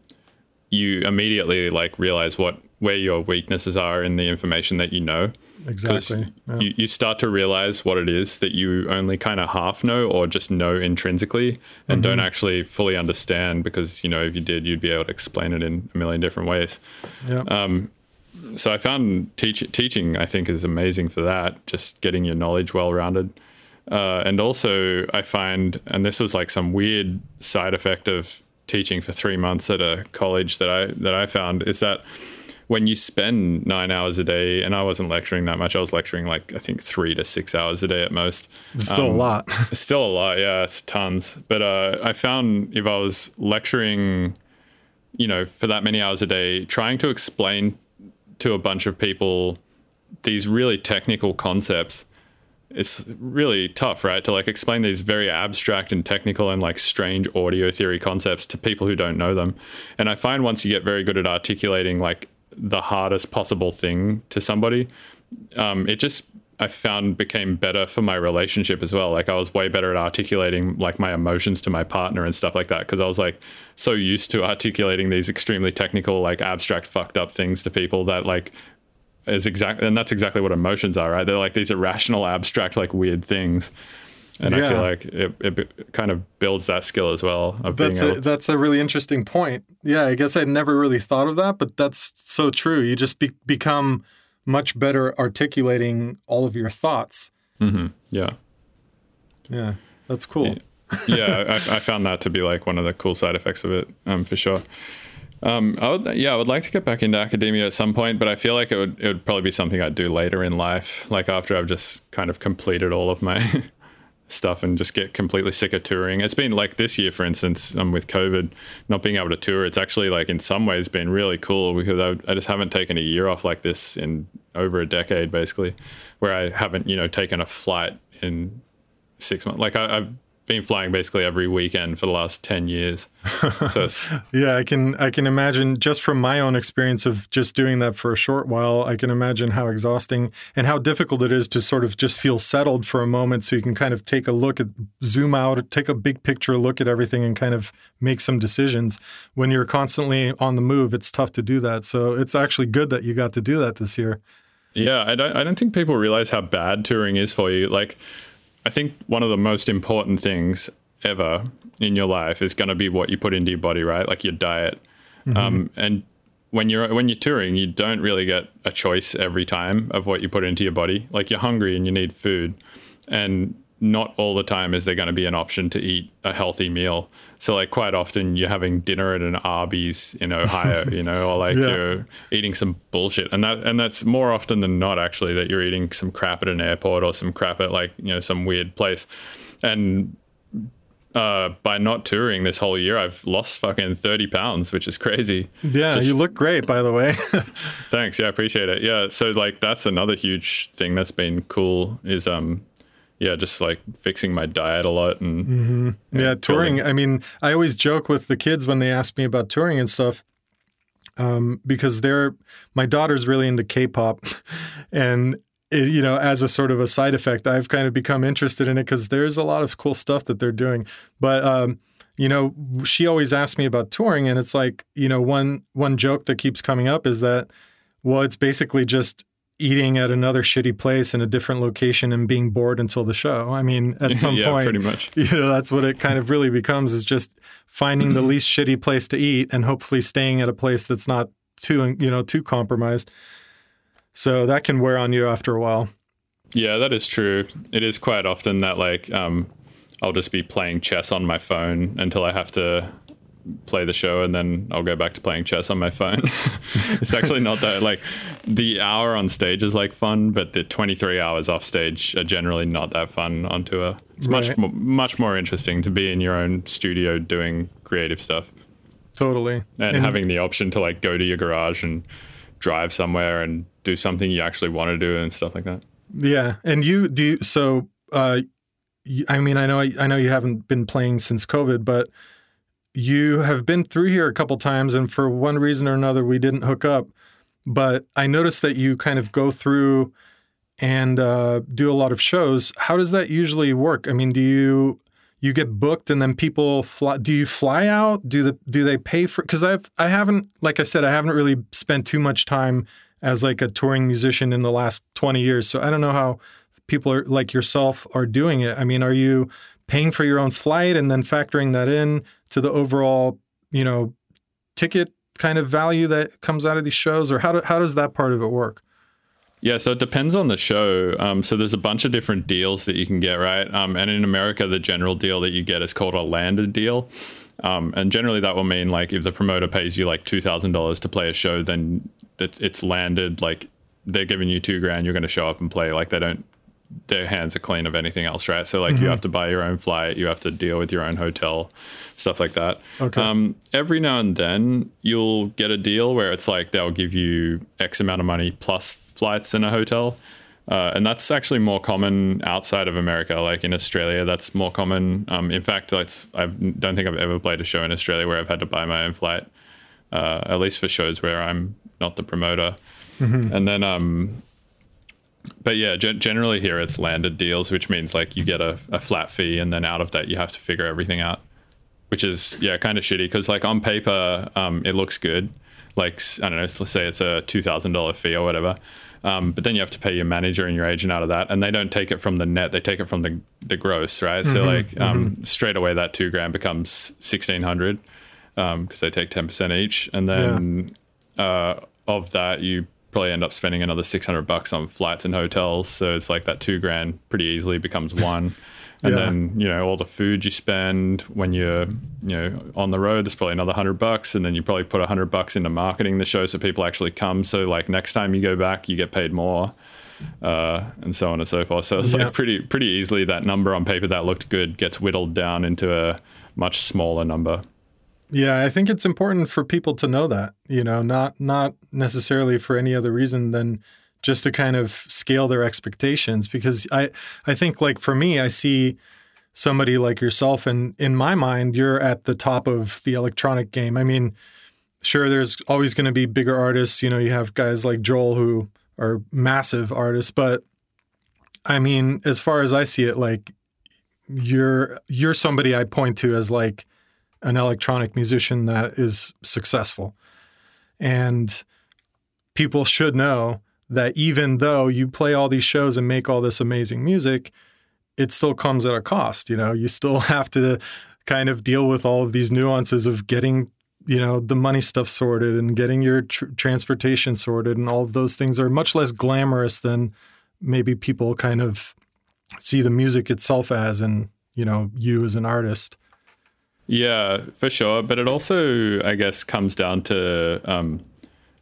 you immediately like realize what where your weaknesses are in the information that you know. Exactly. Yeah. You, you start to realize what it is that you only kind of half know or just know intrinsically and don't actually fully understand because, you know, if you did, you'd be able to explain it in a million different ways. Yeah. um, So I found teach, teaching, I think, is amazing for that, just getting your knowledge well rounded. Uh, and also, I find, and this was like some weird side effect of teaching for three months at a college that I that I found is that when you spend nine hours a day, and I wasn't lecturing that much, I was lecturing like I think three to six hours a day at most. it's still a lot. <laughs> It's still a lot, yeah, it's tons. But uh, I found if I was lecturing, you know, for that many hours a day, trying to explain to a bunch of people these really technical concepts, it's really tough, right? To like explain these very abstract and technical and like strange audio theory concepts to people who don't know them. And I find once you get very good at articulating like the hardest possible thing to somebody, um, it just I found became better for my relationship as well. Like I was way better at articulating like my emotions to my partner and stuff like that because I was like so used to articulating these extremely technical, like abstract, fucked up things to people that like is exactly and that's exactly what emotions are, right? They're like these irrational, abstract, like weird things. And I feel like it, it kind of builds that skill as well of That's being a, able. that's a really interesting point. Yeah, I guess I'd never really thought of that, but that's so true. You just be, become much better articulating all of your thoughts. Mm-hmm. yeah, Yeah, that's cool. yeah, I, I found that to be like one of the cool side effects of it, um, for sure. Um, I would, yeah, I would like to get back into academia at some point, but I feel like it would, it would probably be something I'd do later in life, like after I've just kind of completed all of my <laughs> stuff and just get completely sick of touring. It's been like this year, for instance, um, with COVID, not being able to tour. It's actually like in some ways been really cool because I, I just haven't taken a year off like this in over a decade, basically, where I haven't, you know, taken a flight in six months. Like I, I've been flying basically every weekend for the last ten years. So it's <laughs> Yeah, I can I can imagine just from my own experience of just doing that for a short while, I can imagine how exhausting and how difficult it is to sort of just feel settled for a moment so you can kind of take a look at zoom out, take a big picture look at everything and kind of make some decisions. When you're constantly on the move, it's tough to do that. So it's actually good that you got to do that this year. yeah. I don't I don't think people realize how bad touring is for you. Like I think one of the most important things ever in your life is going to be what you put into your body, right? Like your diet. Um, and when you're when you're touring, you don't really get a choice every time of what you put into your body. Like you're hungry and you need food, and not all the time is there going to be an option to eat a healthy meal. So like quite often you're having dinner at an Arby's in Ohio, <laughs> you know, or like Yeah. you're eating some bullshit, and that and that's more often than not actually that you're eating some crap at an airport or some crap at like you know some weird place, and uh, by not touring this whole year, I've lost fucking 30 pounds, which is crazy. Yeah, Just- you look great by the way. <laughs> Thanks. Yeah, I appreciate it. Yeah. So like that's another huge thing that's been cool is um yeah, just like fixing my diet a lot and Yeah, touring. building- I mean, I always joke with the kids when they ask me about touring and stuff, um, because they're my daughter's really into K-pop, <laughs> and it, you know, as a sort of a side effect, I've kind of become interested in it because there's a lot of cool stuff that they're doing. But um, you know, she always asks me about touring, and it's like, you know, one one joke that keeps coming up is that, well, it's basically just eating at another shitty place in a different location and being bored until the show. I mean, <laughs> at some <laughs> yeah, point, pretty much. you know that's what it kind of really becomes is just finding the least shitty place to eat and hopefully staying at a place that's not too you know too compromised so that can wear on you after a while Yeah, that is true. It is quite often that like um I'll just be playing chess on my phone until I have to play the show, and then I'll go back to playing chess on my phone. <laughs> it's actually not that like the hour on stage is like fun, but the 23 hours off stage are generally not that fun on tour. It's much Right. mo- much more interesting to be in your own studio doing creative stuff Totally. and, having the option to like go to your garage and drive somewhere and do something you actually want to do and stuff like that. Yeah, and you do you, so. Uh, I mean, I know I know you haven't been playing since COVID, but you have been through here a couple times, and for one reason or another, we didn't hook up. But I noticed that you kind of go through and uh, do a lot of shows. How does that usually work? I mean, do you you get booked and then people fly? Do you fly out? Do the do they pay for? Because I've I haven't like I said I haven't really spent too much time as like a touring musician in the last twenty years. So I don't know how people are like yourself are doing it. I mean, are you paying for your own flight and then factoring that in to the overall you know ticket kind of value that comes out of these shows, or how do, how does that part of it work? Yeah, so it depends on the show. Um, so there's a bunch of different deals that you can get, right? Um, and in America, the general deal that you get is called a landed deal. Um, and generally, that will mean like if the promoter pays you like two thousand dollars to play a show, then it's, it's landed. Like they're giving you two grand, you're going to show up and play. Like they don't, their hands are clean of anything else, right? So like you have to buy your own flight, you have to deal with your own hotel, stuff like that. Okay. Um, every now and then you'll get a deal where it's like they'll give you X amount of money plus flights in a hotel. Uh, and that's actually more common outside of America. Like in Australia, that's more common. Um, in fact, I don't think I've ever played a show in Australia where I've had to buy my own flight, uh, at least for shows where I'm not the promoter. And then, um, but yeah, gen- generally here it's landed deals, which means like you get a, a flat fee, and then out of that you have to figure everything out, which is yeah kind of shitty because like on paper um, it looks good, like I don't know, let's say it's a two thousand dollar fee or whatever, um, but then you have to pay your manager and your agent out of that, and they don't take it from the net, they take it from the the gross, right? So like um, straight away that two grand becomes sixteen hundred because they take ten percent each, and then uh, of that you probably end up spending another 600 bucks on flights and hotels so it's like that two grand pretty easily becomes one <laughs> and Yeah. then you know all the food you spend when you're you know on the road there's probably another 100 bucks and then you probably put 100 bucks into marketing the show so people actually come so like next time you go back you get paid more uh, and so on and so forth so it's Yeah. like pretty pretty easily that number on paper that looked good gets whittled down into a much smaller number Yeah, I think it's important for people to know that, you know, not not necessarily for any other reason than just to kind of scale their expectations because I I think like for me I see somebody like yourself and in my mind you're at the top of the electronic game. I mean, sure there's always going to be bigger artists, you know, you have guys like Joel who are massive artists, but I mean, as far as I see it like you're you're somebody I point to as like an electronic musician that is successful. And people should know that even though you play all these shows and make all this amazing music, it still comes at a cost. You know, you still <laughs> have to kind of deal with all of these nuances of getting, you know, the money stuff sorted and getting your tr- transportation sorted. And all of those things are much less glamorous than maybe people kind of see the music itself as and, you know, you as an artist. Yeah, for sure. But it also, I guess, comes down to um,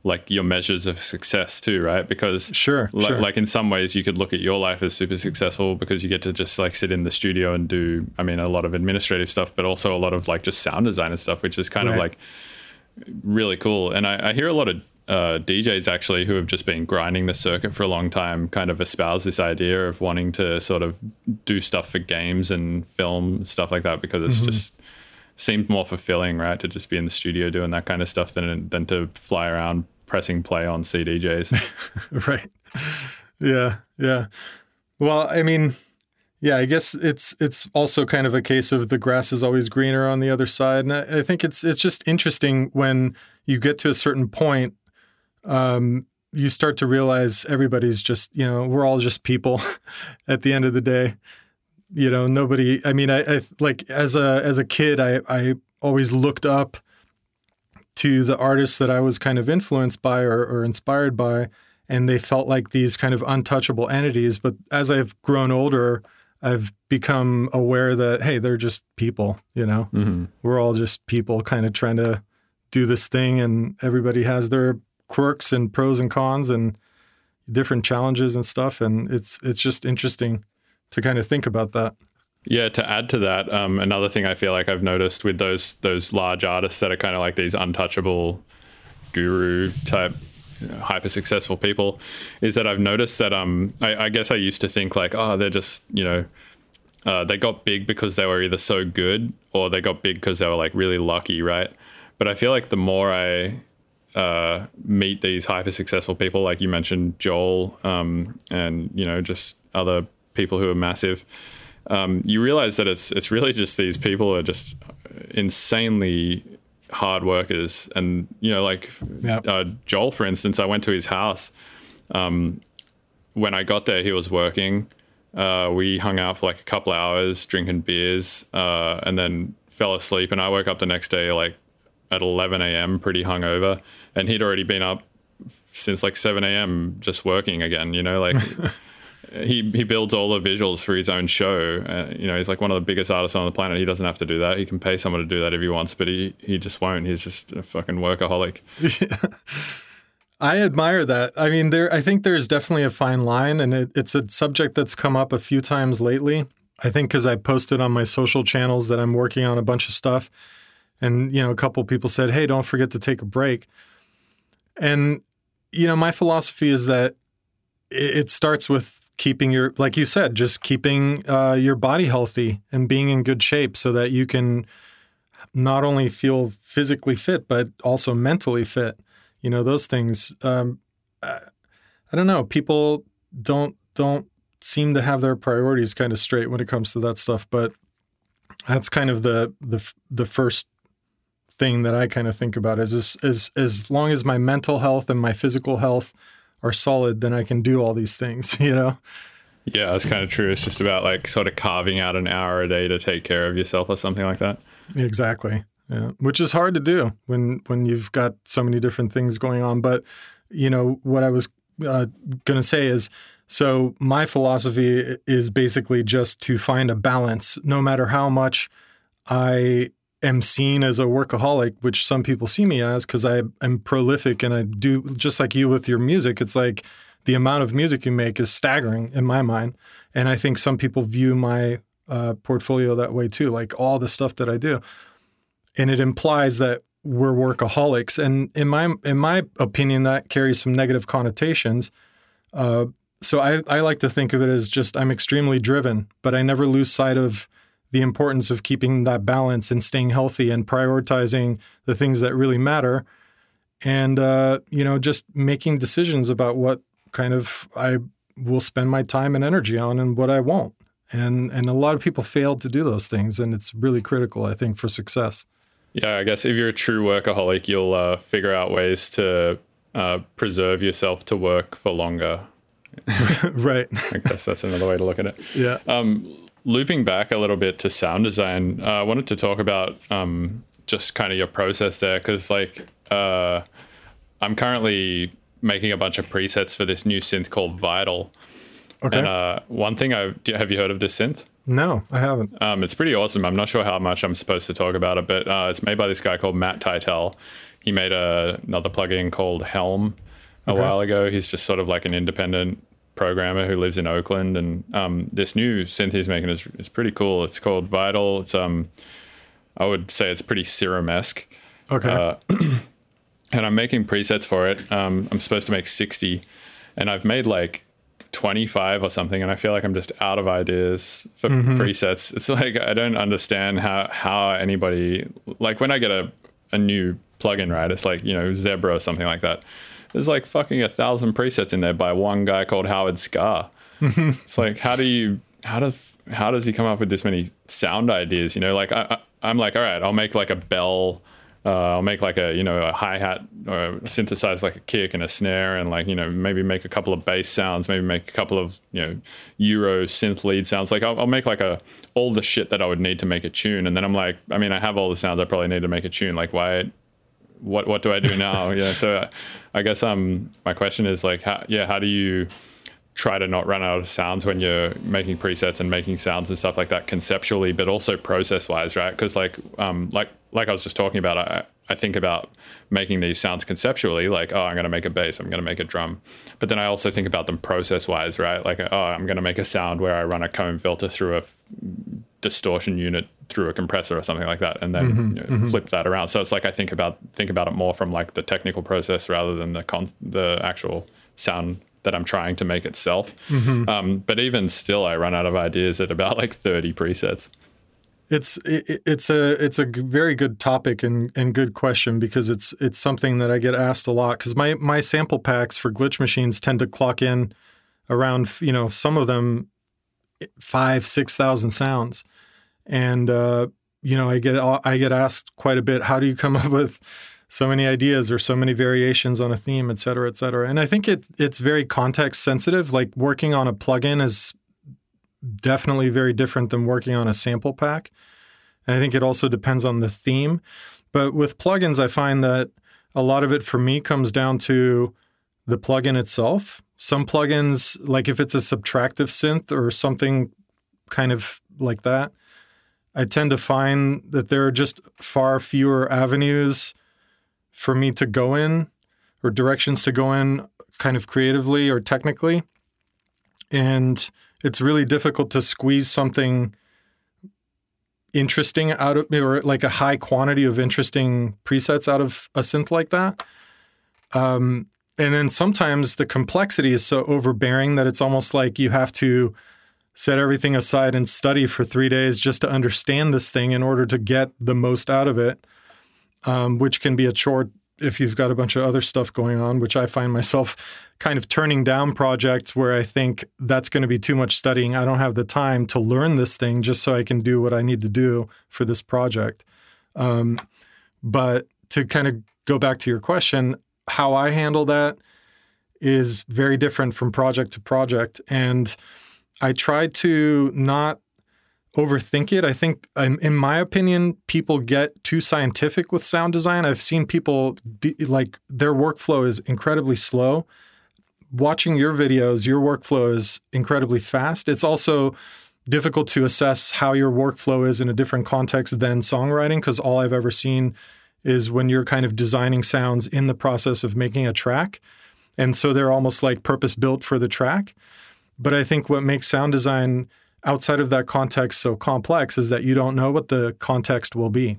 like your measures of success too, right? Because Sure, li- sure. like in some ways, you could look at your life as super successful because you get to just like sit in the studio and do, I mean, a lot of administrative stuff, but also a lot of like just sound design and stuff, which is kind of like really cool. And I, I hear a lot of uh, DJs actually who have just been grinding the circuit for a long time kind of espouse this idea of wanting to sort of do stuff for games and film and stuff like that because it's just seemed more fulfilling, right? To just be in the studio doing that kind of stuff than than to fly around pressing play on CDJs. <laughs> <laughs> right yeah yeah well i mean yeah i guess it's it's also kind of a case of the grass is always greener on the other side and i, I think it's it's just interesting when you get to a certain point um you start to realize everybody's just you know we're all just people <laughs> at the end of the day you know nobody i mean I, I like as a as a kid i i always looked up to the artists that I was kind of influenced by or, or inspired by, and they felt like these kind of untouchable entities. But as I've grown older, I've become aware that hey, they're just people. You know, Mm-hmm. we're all just people, kind of trying to do this thing, and everybody has their quirks and pros and cons and different challenges and stuff. And it's it's just interesting to kind of think about that. Yeah, to add to that, um, another thing I feel like I've noticed with those those large artists that are kind of like these untouchable guru type you know, hyper successful people is that I've noticed that um I, I guess I used to think like oh they're just you know uh, they got big because they were either so good or they got big because they were like really lucky right but I feel like the more I uh, meet these hyper successful people like you mentioned Joel um, and you know just other people who are massive um, you realize that it's it's really just these people are just insanely hard workers and you know like Yep. uh, Joel for instance I went to his house um, when I got there he was working uh, we hung out for like a couple hours drinking beers uh, and then fell asleep and I woke up the next day like at 11 a.m. pretty hungover and he'd already been up since like 7 a.m. just working again you know like <laughs> he he builds all the visuals for his own show. Uh, you know, he's like one of the biggest artists on the planet. He doesn't have to do that. He can pay someone to do that if he wants, but he he just won't. He's just a fucking workaholic. <laughs> I admire that. I mean, there. I think there's definitely a fine line, and it, it's a subject that's come up a few times lately. I think because I posted on my social channels that I'm working on a bunch of stuff, and you know, a couple people said, "Hey, don't forget to take a break." And you know, my philosophy is that it, it starts with keeping your, like you said, just keeping uh, your body healthy and being in good shape, so that you can not only feel physically fit but also mentally fit. You know those things um, I, I don't know. People don't don't seem to have their priorities kind of straight when it comes to that stuff but that's kind of the the the first thing that I kind of think about is as as as long as my mental health and my physical health are solid then I can do all these things <laughs> you know Yeah, that's kind of true. It's just about like sort of carving out an hour a day to take care of yourself or something like that. Exactly. Yeah. Which is hard to do when when you've got so many different things going on. But you know what I was uh, going to say is, so my philosophy is basically just to find a balance, no matter how much I am seen as a workaholic, which some people see me as, because I am prolific and I do just like you with your music. It's like the amount of music you make is staggering in my mind, and I think some people view my uh, portfolio that way too, like all the stuff that I do, and it implies that we're workaholics. And in my in my opinion, that carries some negative connotations. Uh, so I, I like to think of it as just I'm extremely driven, but I never lose sight of the importance of keeping that balance and staying healthy and prioritizing the things that really matter, and uh, you know just making decisions about what kind of I will spend my time and energy on and what I won't. And and a lot of people fail to do those things and it's really critical i think for success. Yeah, I guess if you're a true workaholic, you'll uh, figure out ways to uh, preserve yourself to work for longer. <laughs> right. I guess that's another way to look at it. yeah looping back a little bit to sound design, uh, I wanted to talk about um, just kind of your process there because, like, uh, I'm currently making a bunch of presets for this new synth called Vital. okay And uh, one thing I have you heard of this synth? no i haven't Um, it's pretty awesome. I'm not sure how much I'm supposed to talk about it, but uh, it's made by this guy called Matt Tytel. He made a, another plugin called Helm a Okay. while ago. He's just sort of like an independent programmer who lives in Oakland, and um, this new synth he's making is, is pretty cool. It's called Vital. It's um, I would say it's pretty serum esque okay uh, <clears throat> and I'm making presets for it. Um, I'm supposed to make 60, and I've made like 25 or something, and I feel like I'm just out of ideas for presets. It's like I don't understand how how anybody like when I get a a new plugin, right? It's like you know Zebra or something like that. There's like fucking a thousand presets in there by one guy called Howard Scarr. <laughs> it's like how do you how does how does he come up with this many sound ideas? You know, like I, I I'm like, all right, I'll make like a bell. Uh, I'll make like a you know a hi hat or synthesize like a kick and a snare and like you know maybe make a couple of bass sounds, maybe make a couple of you know Euro synth lead sounds. Like I'll, I'll make like a all the shit that I would need to make a tune, and then I'm like, I mean, I have all the sounds I probably need to make a tune. Like why? What what do I do now? <laughs> yeah, so uh, I guess um my question is like, how, yeah, how do you try to not run out of sounds when you're making presets and making sounds and stuff like that conceptually, but also process wise, right? Because like um, like like I was just talking about, I, I think about making these sounds conceptually, like, oh, I'm going to make a bass, I'm going to make a drum. But then I also think about them process wise, right? Like, oh, I'm going to make a sound where I run a comb filter through a f- distortion unit through a compressor or something like that, and then Mm-hmm, you know, flip that around. So it's like I think about think about it more from like the technical process rather than the con- the actual sound that I'm trying to make itself. Mm-hmm. Um, but even still, I run out of ideas at about like 30 presets. It's it, it's a it's a very good topic and, and good question because it's it's something that I get asked a lot because my my sample packs for Glitchmachines tend to clock in around you know some of them five six thousand sounds and uh, you know I get I get asked quite a bit how do you come <laughs> up with so many ideas or so many variations on a theme et cetera et cetera and I think it it's very context sensitive like working on a plugin is definitely very different than working on a sample pack. And I think it also depends on the theme. But with plugins, I find that a lot of it for me comes down to the plugin itself. Some plugins, like if it's a subtractive synth or something kind of like that, I tend to find that there are just far fewer avenues for me to go in or directions to go in kind of creatively or technically. And it's really difficult to squeeze something interesting out of me or like a high quantity of interesting presets out of a synth like that. Um, and then sometimes the complexity is so overbearing that it's almost like you have to set everything aside and study for three days just to understand this thing in order to get the most out of it, um, which can be a chore if you've got a bunch of other stuff going on, which I find myself <laughs> kind of turning down projects where I think that's going to be too much studying. I don't have the time to learn this thing just so I can do what I need to do for this project. Um, but to kind of go back to your question, how I handle that is very different from project to project. And I try to not overthink it. I think, in, in my opinion, people get too scientific with sound design. I've seen people be like their workflow is incredibly slow. Watching your videos, your workflow is incredibly fast. It's also difficult to assess how your workflow is in a different context than songwriting because all I've ever seen is when you're kind of designing sounds in the process of making a track. And so they're almost like purpose built for the track. But I think what makes sound design outside of that context so complex is that you don't know what the context will be.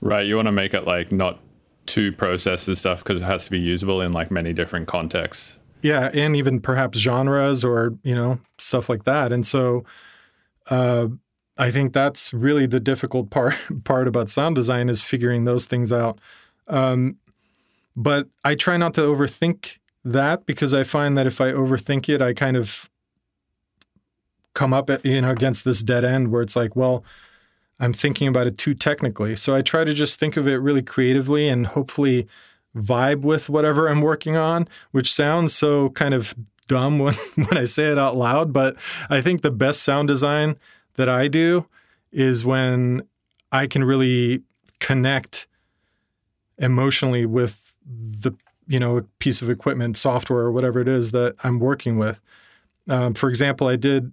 Right. You want to make it like not too processed and stuff because it has to be usable in like many different contexts. Yeah, and even perhaps genres or you know stuff like that. And so, uh, I think that's really the difficult part <laughs> part about sound design is figuring those things out. Um, but I try not to overthink that because I find that if I overthink it, I kind of come up at, you know against this dead end where it's like, well, I'm thinking about it too technically. So I try to just think of it really creatively and hopefully vibe with whatever I'm working on, which sounds so kind of dumb <laughs> when, when I say it out loud. But I think the best sound design that I do is when I can really connect emotionally with the you know piece of equipment, software, or whatever it is that I'm working with. Um, for example, I did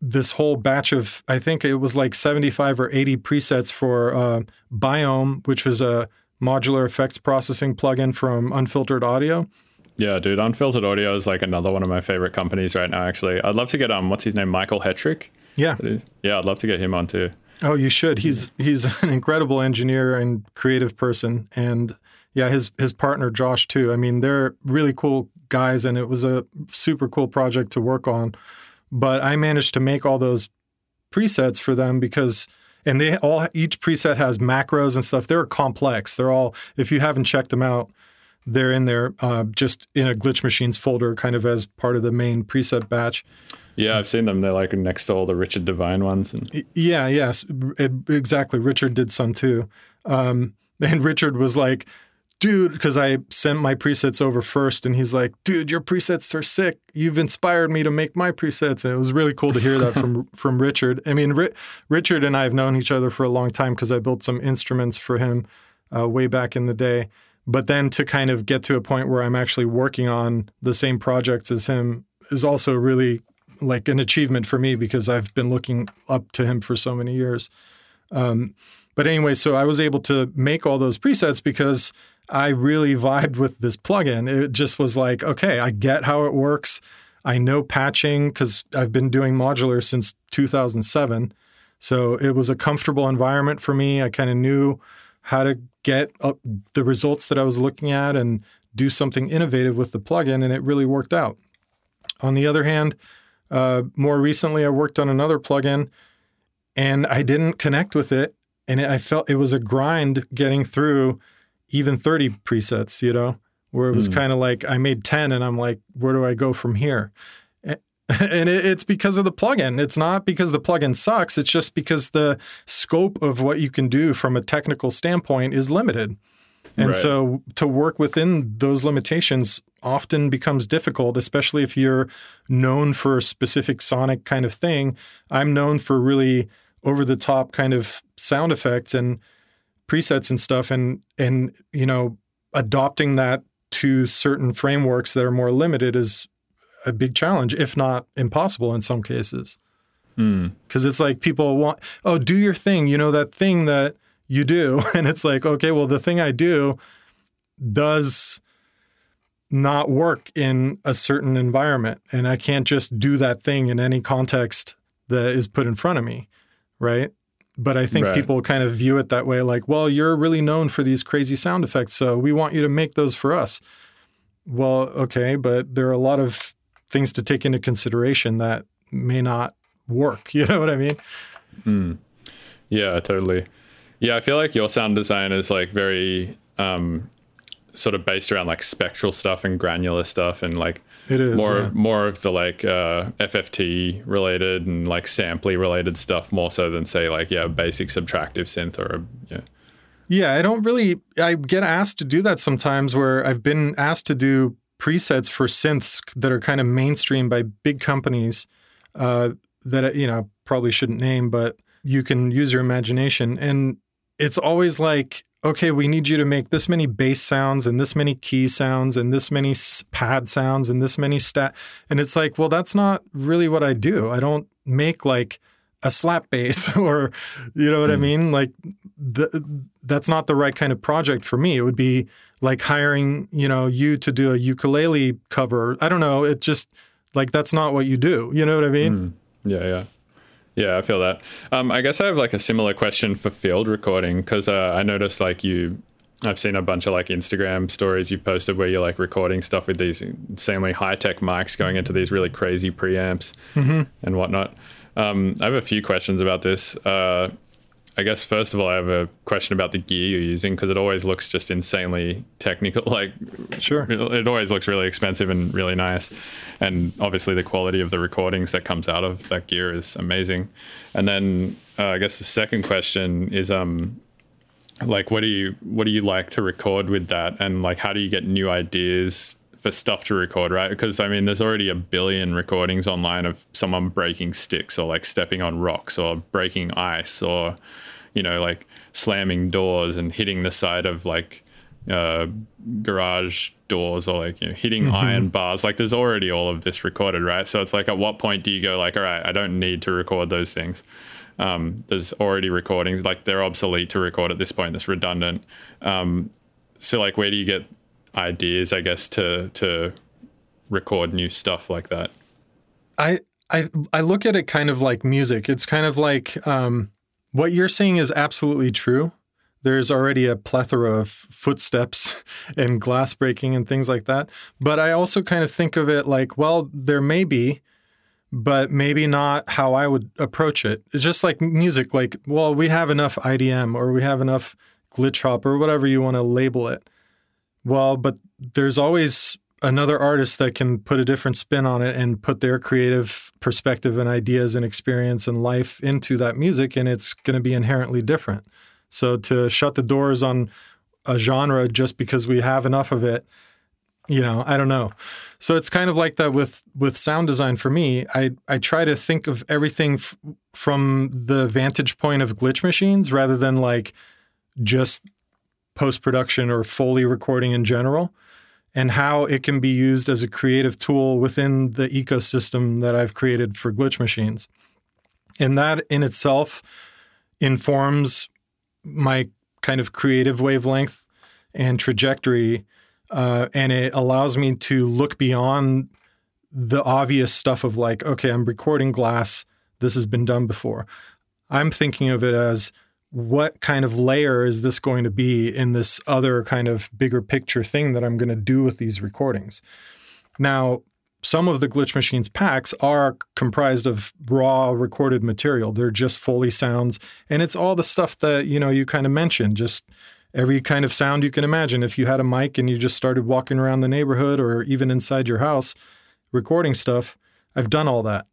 this whole batch of I think it was like 75 or 80 presets for uh, Biome, which was a modular effects processing plugin from Unfiltered Audio. Yeah, dude, Unfiltered Audio is like another one of my favorite companies right now. Actually, I'd love to get um, what's his name, Michael Hetrick. Yeah. Yeah, I'd love to get him on too. Oh, you should. He's he's <laughs> an incredible engineer and creative person, and yeah, his his partner Josh too. I mean, they're really cool guys, and it was a super cool project to work on. But I managed to make all those presets for them because, and they all each preset has macros and stuff. They're complex. They're all if you haven't checked them out, they're in there uh, just in a Glitchmachines folder, kind of as part of the main preset batch. Yeah, I've seen them. They're like next to all the Richard Devine ones. And Yeah, yes, it, exactly. Richard did some too. Um, and Richard was like, dude, because I sent my presets over first, and he's like, dude, your presets are sick. You've inspired me to make my presets. And it was really cool to hear that from <laughs> from Richard. I mean, Ri- Richard and I have known each other for a long time because I built some instruments for him uh, way back in the day. But then to kind of get to a point where I'm actually working on the same projects as him is also really like an achievement for me because I've been looking up to him for so many years. Um, but anyway, so I was able to make all those presets because I really vibed with this plugin. It just was like, okay, I get how it works. I know patching because I've been doing modular since 2007. So it was a comfortable environment for me. I kind of knew how to get up the results that I was looking at and do something innovative with the plugin, and it really worked out. On the other hand, uh, more recently, I worked on another plugin and I didn't connect with it. And it, I felt it was a grind getting through even 30 presets, you know, where it was hmm. kind of like I made 10 and I'm like, where do I go from here? <laughs> And it's because of the plugin. It's not because the plugin sucks. It's just because the scope of what you can do from a technical standpoint is limited. And Right. so to work within those limitations often becomes difficult, especially if you're known for a specific sonic kind of thing. I'm known for really over the top kind of sound effects and presets and stuff and and you know adopting that to certain frameworks that are more limited is a big challenge if not impossible in some cases. Hmm. Because it's like people want oh do your thing. You know that thing that you do? <laughs> And it's like okay well the thing i do does not work in a certain environment and i can't just do that thing in any context that is put in front of me. Right but i think Right. people kind of view it that way like well you're really known for these crazy sound effects so we want you to make those for us well okay but there are a lot of things to take into consideration that may not work <laughs> you know what i mean Yeah, totally. Yeah, I feel like your sound design is like very um, sort of based around like spectral stuff and granular stuff and like It is, more yeah. more of the like uh, FFT related and like samply related stuff more so than say like yeah basic subtractive synth or yeah Yeah, I don't really. I get asked to do that sometimes where I've been asked to do presets for synths that are kind of mainstream by big companies uh, that, you know, probably shouldn't name, but you can use your imagination. And it's always like, okay, we need you to make this many bass sounds and this many key sounds and this many pad sounds and this many stat. And it's like, well, that's not really what I do. I don't make like a slap bass <laughs> or, you know what I hmm. mean? Like, th- that's not the right kind of project for me. It would be like hiring, you know, you to do a ukulele cover. I don't know. It just like that's not what you do. You know what I mean? Hmm. Yeah, yeah. Yeah, I feel that. Um, I guess I have like a similar question for field recording because uh, I noticed like you, I've seen a bunch of like Instagram stories you've posted where you're like recording stuff with these insanely high tech mics going into these really crazy preamps and whatnot. Um, I have a few questions about this. Uh, I guess first of all, I have a question about the gear you're using because it always looks just insanely technical. <laughs> Like Sure. it always looks really expensive and really nice and obviously the quality of the recordings that comes out of that gear is amazing and then uh, i guess the second question is um like what do you what do you like to record with that and like how do you get new ideas for stuff to record right because i mean there's already a billion recordings online of someone breaking sticks or like stepping on rocks or breaking ice or you know like slamming doors and hitting the side of like uh, garage doors or like you know, hitting iron bars. Like there's already all of this recorded, right? So it's like, at what point do you go like, all right, I don't need to record those things. Um, there's already recordings, like they're obsolete to record at this point. That's redundant. Um, so like, where do you get ideas? I guess to to record new stuff like that. I I I look at it kind of like music. It's kind of like um, what you're saying is absolutely true. There's already a plethora of footsteps <laughs> and glass breaking and things like that. But I also kind of think of it like, well, there may be, but maybe not how I would approach it. It's just like music. Like, well, we have enough IDM or we have enough glitch hop or whatever you want to label it. Well, but there's always another artist that can put a different spin on it and put their creative perspective and ideas and experience and life into that music, and it's going to be inherently different. So to shut the doors on a genre just because we have enough of it, you know, I don't know. So it's kind of like that with with sound design for me. I I try to think of everything f- from the vantage point of Glitchmachines rather than like just post production or Foley recording in general. And how it can be used as a creative tool within the ecosystem that I've created for Glitchmachines. And that in itself informs my kind of creative wavelength and trajectory. Uh, and it allows me to look beyond the obvious stuff of like, okay, I'm recording glass. This has been done before. I'm thinking of it as what kind of layer is this going to be in this other kind of bigger picture thing that I'm going to do with these recordings? Now, some of the Glitchmachines packs are comprised of raw recorded material. They're just Foley sounds, and it's all the stuff that you know you kind of mentioned. Just every kind of sound you can imagine. If you had a mic and you just started walking around the neighborhood or even inside your house recording stuff, I've done all that.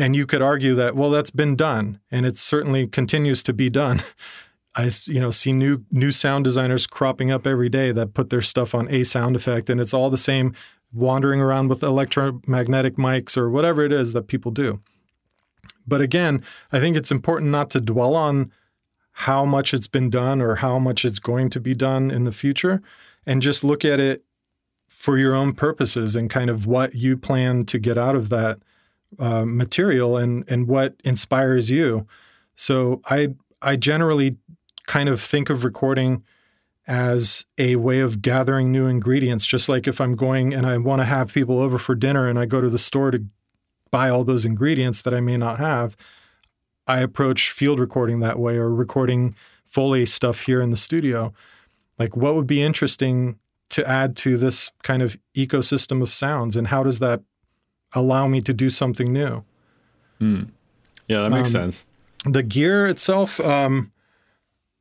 And you could argue that well, that's been done, and it certainly continues to be done. <laughs> I you know see new new sound designers cropping up every day that put their stuff on a sound effect, and it's all the same wandering around with electromagnetic mics or whatever it is that people do. But again, I think it's important not to dwell on how much it's been done or how much it's going to be done in the future and just look at it for your own purposes and kind of what you plan to get out of that uh, material and and what inspires you. So I I generally kind of think of recording as a way of gathering new ingredients. Just like if I'm going and I want to have people over for dinner and I go to the store to buy all those ingredients that I may not have, I approach field recording that way or recording Foley stuff here in the studio. Like, what would be interesting to add to this kind of ecosystem of sounds, and how does that allow me to do something new? Hmm. Yeah, that makes Um, sense. the gear itself um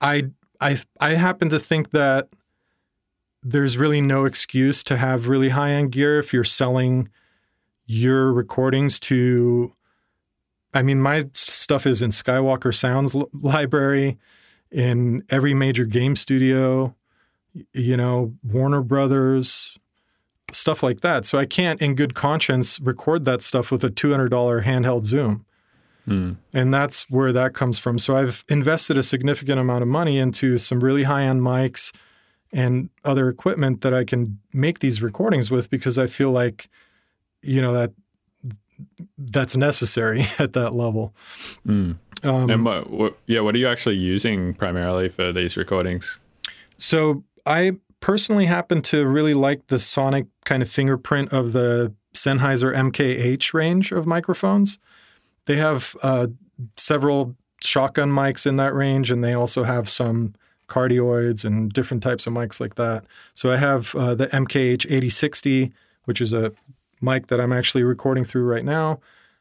i i i happen to think that there's really no excuse to have really high end gear if you're selling your recordings to i mean my stuff is in skywalker sounds library in every major game studio you know warner brothers stuff like that so i can't in good conscience record that stuff with a $200 handheld zoom and that's where that comes from. So I've invested a significant amount of money into some really high end mics and other equipment that I can make these recordings with because I feel like, you know, that that's necessary <laughs> at that level. Um, and what, what, yeah, what are you actually using primarily for these recordings? So I personally happen to really like the sonic kind of fingerprint of the Sennheiser MKH range of microphones. They have uh, several shotgun mics in that range, and they also have some cardioids and different types of mics like that. So I have uh, the MKH 8060, which is a mic that I'm actually recording through right now.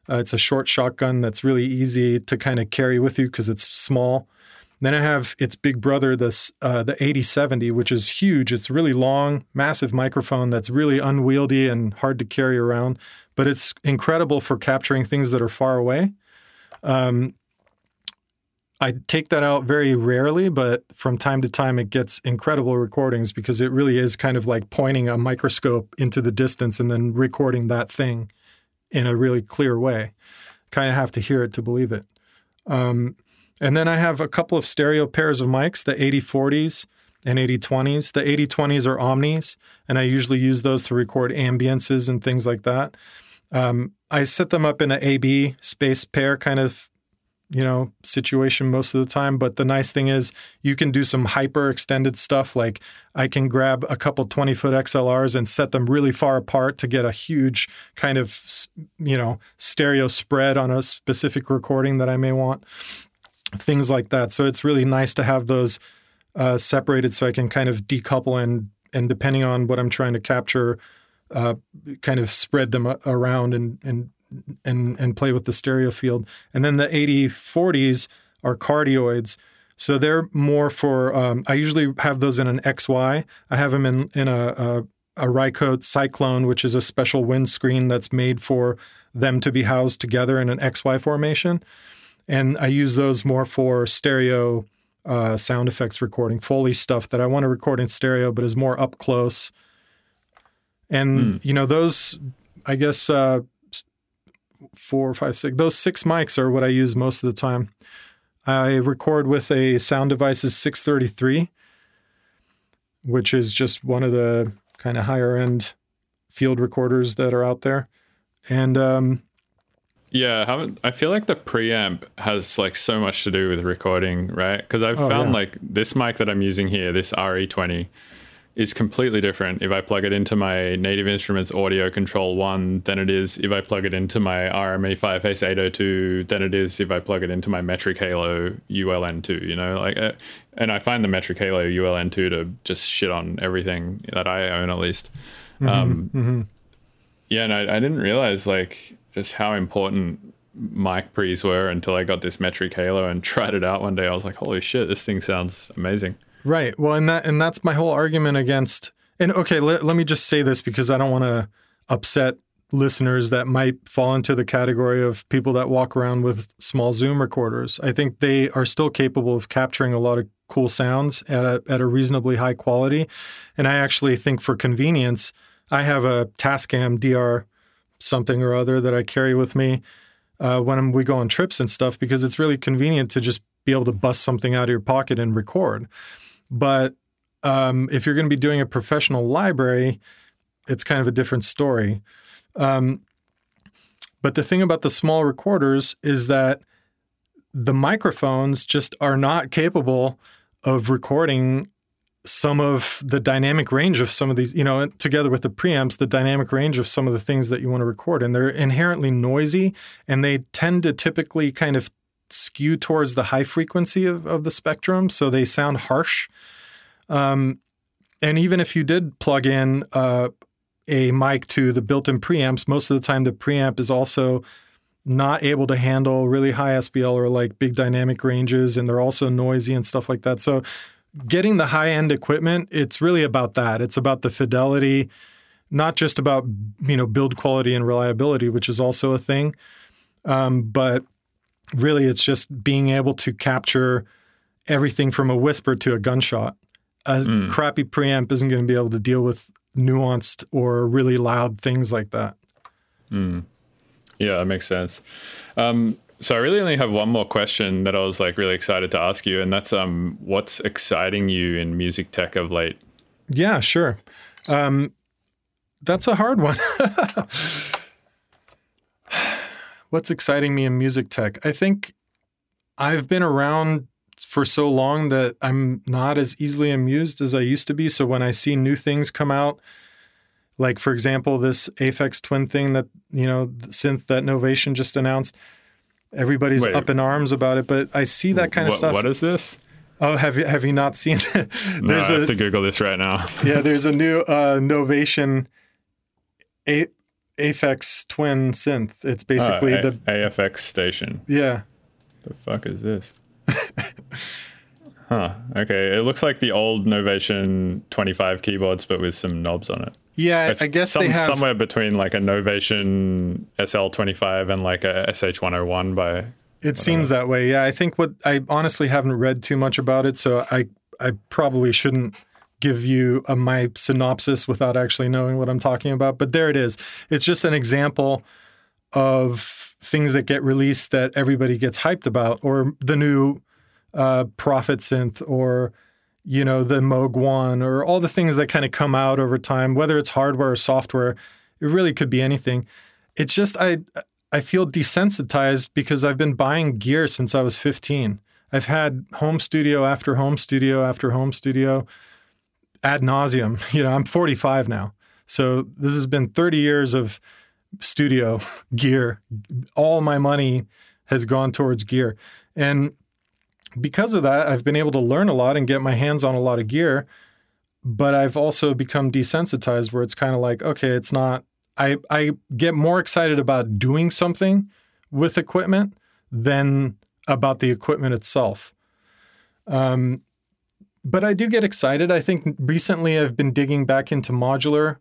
Uh, it's a short shotgun that's really easy to kind of carry with you because it's small. Then I have its big brother, this uh, the 8070, which is huge. It's really long, massive microphone that's really unwieldy and hard to carry around, but it's incredible for capturing things that are far away. Um, I take that out very rarely, but from time to time it gets incredible recordings because it really is kind of like pointing a microscope into the distance and then recording that thing in a really clear way. Kind of have to hear it to believe it. Um, and then I have a couple of stereo pairs of mics, the 8040s and 8020s. The 8020s are omnis, and I usually use those to record ambiances and things like that. Um, I set them up in an AB space pair kind of you know situation most of the time but the nice thing is you can do some hyper extended stuff like i can grab a couple 20 foot xlrs and set them really far apart to get a huge kind of you know stereo spread on a specific recording that i may want things like that so it's really nice to have those uh, separated so i can kind of decouple and and depending on what i'm trying to capture uh, kind of spread them around and and and and play with the stereo field. And then the 8040s are cardioids. So they're more for. Um, I usually have those in an XY. I have them in in a, a a Rycote Cyclone, which is a special windscreen that's made for them to be housed together in an XY formation. And I use those more for stereo uh, sound effects recording, Foley stuff that I want to record in stereo, but is more up close. And you know those, I guess uh, four, five, six. Those six mics are what I use most of the time. I record with a Sound Devices 633, which is just one of the kind of higher end field recorders that are out there. And um, Yeah, I haven't. I feel like the preamp has like so much to do with recording, right? Because I've Oh, found yeah. like this mic that I'm using here, this RE20, is completely different if I plug it into my Native Instruments Audio Control One than it is if I plug it into my RME Fireface 802 than it is if I plug it into my Metric Halo ULN2. You know, like, uh, and I find the Metric Halo ULN2 to just shit on everything that I own at least. Um, yeah, and I, I didn't realize like just how important mic pre's were until I got this Metric Halo and <laughs> tried it out one day. I was like, holy shit, this thing sounds amazing. Right. Well, and that and that's my whole argument against. And okay, let, let me just say this because I don't want to upset listeners that might fall into the category of people that walk around with small Zoom recorders. I think they are still capable of capturing a lot of cool sounds at a at a reasonably high quality. And I actually think for convenience, I have a Tascam DR something or other that I carry with me uh, when we go on trips and stuff because it's really convenient to just be able to bust something out of your pocket and record. But um, if you're going to be doing a professional library, it's kind of a different story. Um, but the thing about the small recorders is that the microphones just are not capable of recording some of the dynamic range of some of these, you know, together with the preamps, the dynamic range of some of the things that you want to record. And they're inherently noisy and they tend to typically kind of skew towards the high frequency of, of the spectrum. So they sound harsh. Um, and even if you did plug in uh, a mic to the built in preamps, most of the time the preamp is also not able to handle really high SPL or like big dynamic ranges. And they're also noisy and stuff like that. So getting the high end equipment, it's really about that. It's about the fidelity, not just about you know build quality and reliability, which is also a thing, um, but really it's just being able to capture everything from a whisper to a gunshot. A crappy preamp isn't going to be able to deal with nuanced or really loud things like that. Yeah, that makes sense. Um, so I really only have one more question that I was like really excited to ask you, and that's um, what's exciting you in music tech of late? Yeah, sure. Um, that's a hard one. <laughs> What's exciting me in music tech? I think I've been around for so long that I'm not as easily amused as I used to be. So when I see new things come out, like for example, this Aphex Twin thing that you know, synth that Novation just announced, everybody's Wait. up in arms about it. But I see that kind of What- stuff. what is this? oh, have you have you not seen? <laughs> it? No, There's I a have to Google this right now. <laughs> yeah, there's a new uh, Novation a- Aphex Twin synth. It's basically Uh, A- the AFX station. yeah. The fuck is this? <laughs> huh. Okay. It looks like the old Novation 25 keyboards, but with some knobs on it. Yeah, It's I guess some, they have. somewhere between like a Novation SL25 and like a SH101 by. It seems that way. Yeah, I think what I honestly haven't read too much about it, so I I probably shouldn't give you a, my synopsis without actually knowing what I'm talking about. But there it is. It's just an example of things that get released that everybody gets hyped about, or the new uh, Prophet synth, or you know the Moog One, or all the things that kind of come out over time, whether it's hardware or software. It really could be anything. It's just I I feel desensitized because I've been buying gear since I was 15. I've had home studio after home studio after home studio ad nauseum. <laughs> You know, I'm 45 now. So this has been 30 years of studio <laughs> gear. All my money has gone towards gear. And because of that, I've been able to learn a lot and get my hands on a lot of gear. But I've also become desensitized where it's kind of like, okay, it's not I, I get more excited about doing something with equipment than about the equipment itself. Um, but I do get excited. I think recently I've been digging back into modular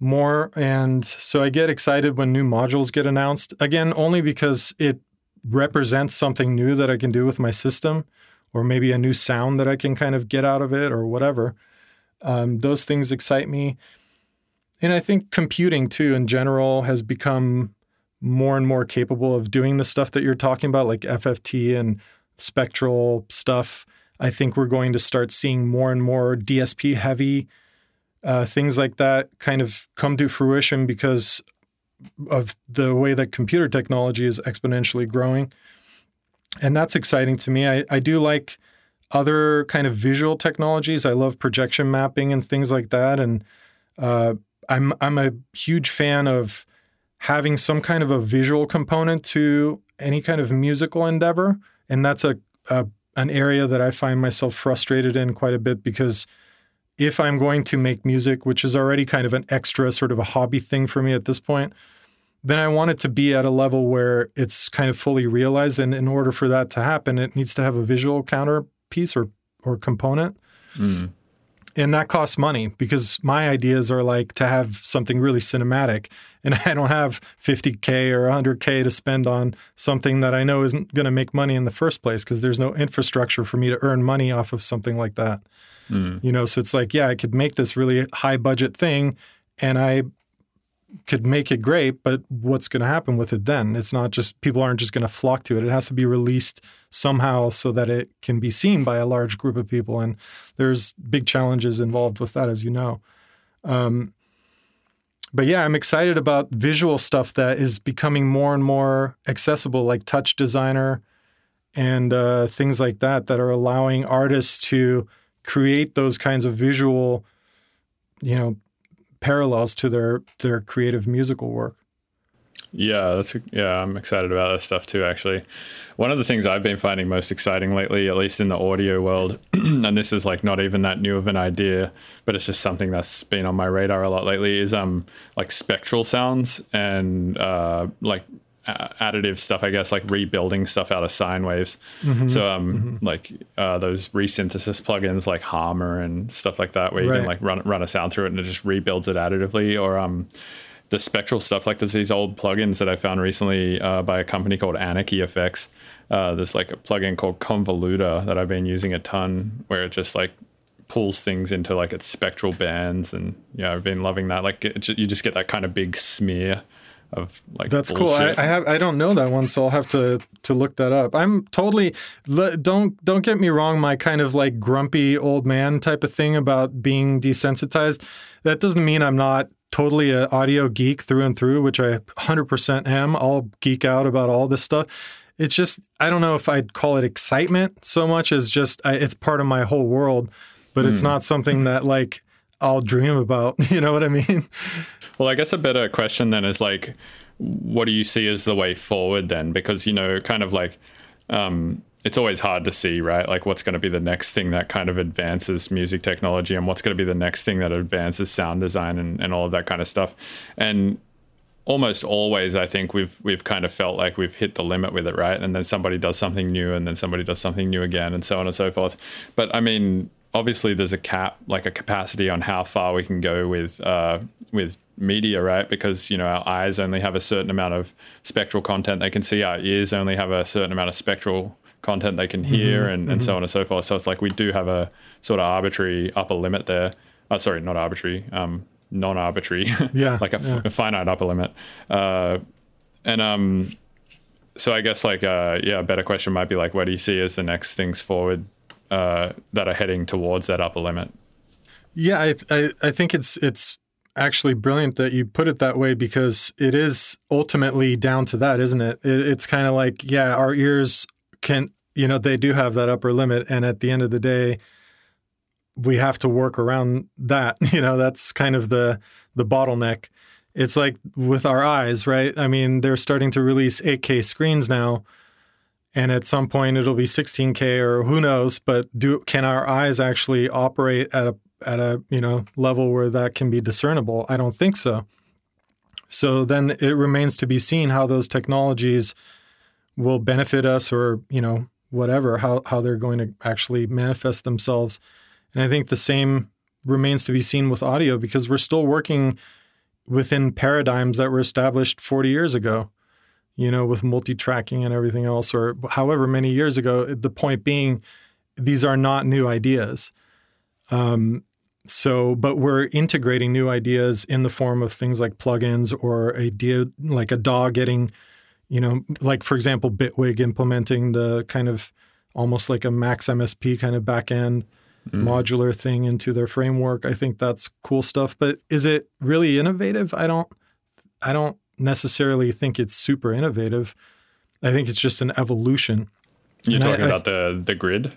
more. And so I get excited when new modules get announced. Again, only because it represents something new that I can do with my system or maybe a new sound that I can kind of get out of it or whatever. Um, those things excite me. And I think computing too, in general, has become more and more capable of doing the stuff that you're talking about, like FFT and spectral stuff. I think we're going to start seeing more and more DSP heavy uh, things like that kind of come to fruition because of the way that computer technology is exponentially growing. And that's exciting to me. I, I do like other kind of visual technologies. I love projection mapping and things like that. And uh, I'm I'm a huge fan of having some kind of a visual component to any kind of musical endeavor, and that's a, a an area that I find myself frustrated in quite a bit because if I'm going to make music, which is already kind of an extra sort of a hobby thing for me at this point, then I want it to be at a level where it's kind of fully realized. And in order for that to happen, it needs to have a visual counterpiece or or component. Mm. And that costs money because my ideas are like to have something really cinematic. And <laughs> I don't have 50K or 100K to spend on something that I know isn't going to make money in the first place because there's no infrastructure for me to earn money off of something like that. Mm. You know, so it's like, yeah, I could make this really high budget thing and I could make it great, but what's going to happen with it then? It's not just people aren't just going to flock to it. It has to be released somehow so that it can be seen by a large group of people. And there's big challenges involved with that, as you know. Um, but yeah, I'm excited about visual stuff that is becoming more and more accessible, like Touch Designer and uh, things like that, that are allowing artists to create those kinds of visual, you know, parallels to their their creative musical work. Yeah, that's yeah. I'm excited about that stuff too. Actually, one of the things I've been finding most exciting lately, at least in the audio world, <clears throat> and this is like not even that new of an idea, but it's just something that's been on my radar a lot lately, is um like spectral sounds and uh like uh, additive stuff, I guess, like rebuilding stuff out of sine waves. Mm-hmm. So, um, like uh, those resynthesis plugins like Harmor and stuff like that, where you Right. can like run run a sound through it and it just rebuilds it additively, or um, the spectral stuff. Like there's these old plugins that I found recently uh, by a company called Anarchy Effects. Uh, there's like a plugin called Convoluta that I've been using a ton, where it just like pulls things into like its spectral bands, and yeah, I've been loving that. Like it, you just get that kind of big smear of like That's cool. I. I have I don't know that one, so I'll have to to look that up. I'm totally don't don't get me wrong. My kind of like grumpy old man type of thing about being desensitized. That doesn't mean I'm not totally an audio geek through and through, which I 100% am. I'll geek out about all this stuff. It's just I don't know if I'd call it excitement so much as just I, it's part of my whole world, but it's hmm. not something that like I'll dream about. <laughs> You know what I mean? Well, I guess a better question then is like, what do you see as the way forward then? Because, you know, kind of like, um, it's always hard to see, right? Like, what's going to be the next thing that kind of advances music technology and what's going to be the next thing that advances sound design and, and all of that kind of stuff. And almost always I think we've we've kind of felt like we've hit the limit with it, right? And then somebody does something new and then somebody does something new again and so on and so forth. But I mean, obviously there's a cap like a capacity on how far we can go with uh with media, right? Because, you know, our eyes only have a certain amount of spectral content they can see, our ears only have a certain amount of spectral content they can hear and, and so on and so forth. So it's like we do have a sort of arbitrary upper limit there. Uh, sorry, not arbitrary, um, non-arbitrary. <laughs> Yeah, like a, f- yeah. a finite upper limit. Uh, and um, so I guess like uh, yeah, a better question might be like, what do you see as the next things forward uh, that are heading towards that upper limit? Yeah, I, I I think it's it's actually brilliant that you put it that way because it is ultimately down to that, isn't it? it it's kind of like yeah, our ears can you know they do have that upper limit, and at the end of the day, we have to work around that. <laughs> You know, that's kind of the the bottleneck. It's like with our eyes, right? I mean, they're starting to release 8K screens now. And at some point it'll be 16K or who knows, but do can our eyes actually operate at a at a you know level where that can be discernible? I don't think so. So then it remains to be seen how those technologies will benefit us or you know whatever how how they're going to actually manifest themselves. And I think the same remains to be seen with audio because we're still working within paradigms that were established 40 years ago you know, with multi-tracking and everything else, or however many years ago. The point being, these are not new ideas. Um, so, but we're integrating new ideas in the form of things like plugins or idea like a DAW getting, you know, like for example, Bitwig implementing the kind of almost like a Max MSP kind of back end modular thing into their framework. I think that's cool stuff. But is it really innovative? I don't. I don't necessarily think it's super innovative. I think it's just an evolution. You're And I- talking I- about the the grid.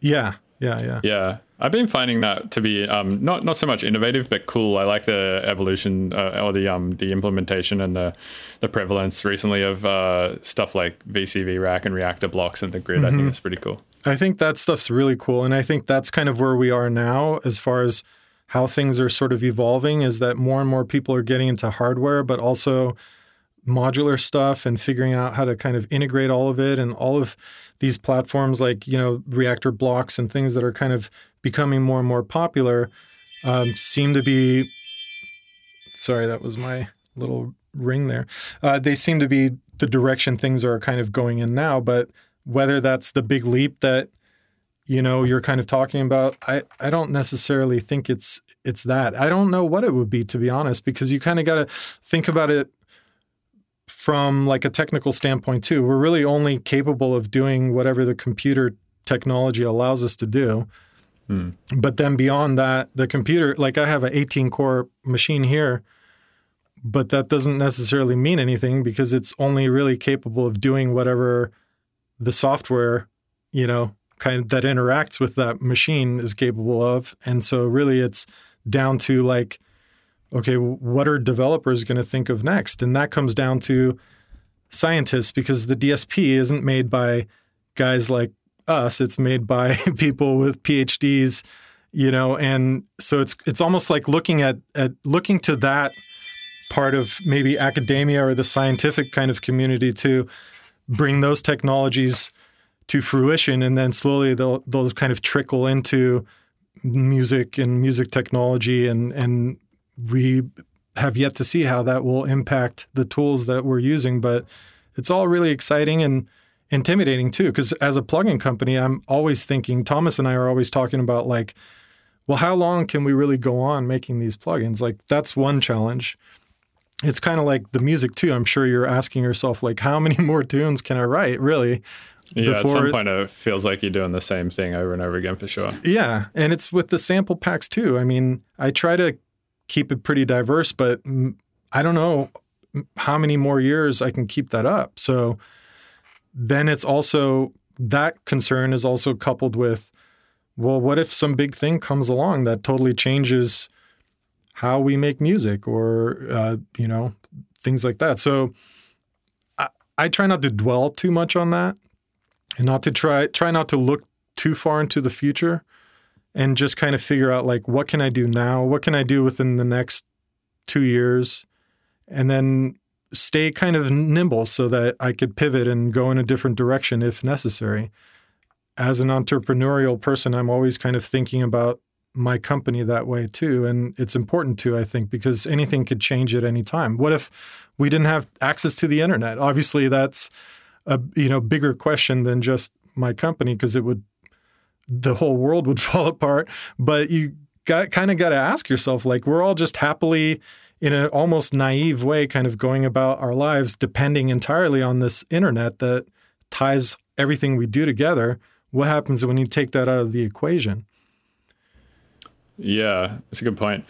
Yeah, yeah, yeah. Yeah, I've been finding that to be um, not not so much innovative, but cool. I like the evolution uh, or the um, the implementation and the the prevalence recently of uh, stuff like VCV rack and Reaktor Blocks and the grid. I think it's pretty cool. I think that stuff's really cool. And I think that's kind of where we are now as far as how things are sort of evolving is that more and more people are getting into hardware, but also modular stuff and figuring out how to kind of integrate all of it and all of these platforms like, you know, Reaktor Blocks and things that are kind of becoming more and more popular um, seem to be. Sorry, that was my little ring there. Uh, they seem to be the direction things are kind of going in now, but whether that's the big leap that you know you're kind of talking about i i don't necessarily think it's it's that. I don't know what it would be to be honest because you kind of got to think about it from like a technical standpoint too. We're really only capable of doing whatever the computer technology allows us to do. Hmm. But then beyond that the computer like i have an 18 core machine here but that doesn't necessarily mean anything because it's only really capable of doing whatever the software, you know, kind of that interacts with that machine is capable of. And so really it's down to like, okay, what are developers going to think of next? And that comes down to scientists because the DSP isn't made by guys like us. It's made by <laughs> people with PhDs, you know, and so it's it's almost like looking at at looking to that part of maybe academia or the scientific kind of community to bring those technologies to fruition and then slowly they'll kind of trickle into music and music technology and and we have yet to see how that will impact the tools that we're using but it's all really exciting and intimidating too because as a plugin company I'm always thinking Thomas and I are always talking about like well how long can we really go on making these plugins like that's one challenge it's kind of like the music too. I'm sure you're asking yourself, like, how many <laughs> more tunes can I write, really? Yeah, at some point it feels like you're doing the same thing over and over again for sure. Yeah, and it's with the sample packs too. I mean, I try to keep it pretty diverse, but I don't know how many more years I can keep that up. So then it's also that concern is also coupled with, well, what if some big thing comes along that totally changes how we make music or uh, you know things like that. So I, I try not to dwell too much on that and not to try try not to look too far into the future and just kind of figure out like what can I do now? What can I do within the next 2 years? And then stay kind of nimble so that I could pivot and go in a different direction if necessary. As an entrepreneurial person, I'm always kind of thinking about my company that way too and it's important to I think because anything could change at any time. What if we didn't have access to the internet? Obviously that's a you know bigger question than just my company because it would the whole world would <laughs> fall apart. But you got kind of got to ask yourself, like we're all just happily in an almost naive way, kind of going about our lives, depending entirely on this internet that ties everything we do together. What happens when you take that out of the equation? Yeah, that's a good point.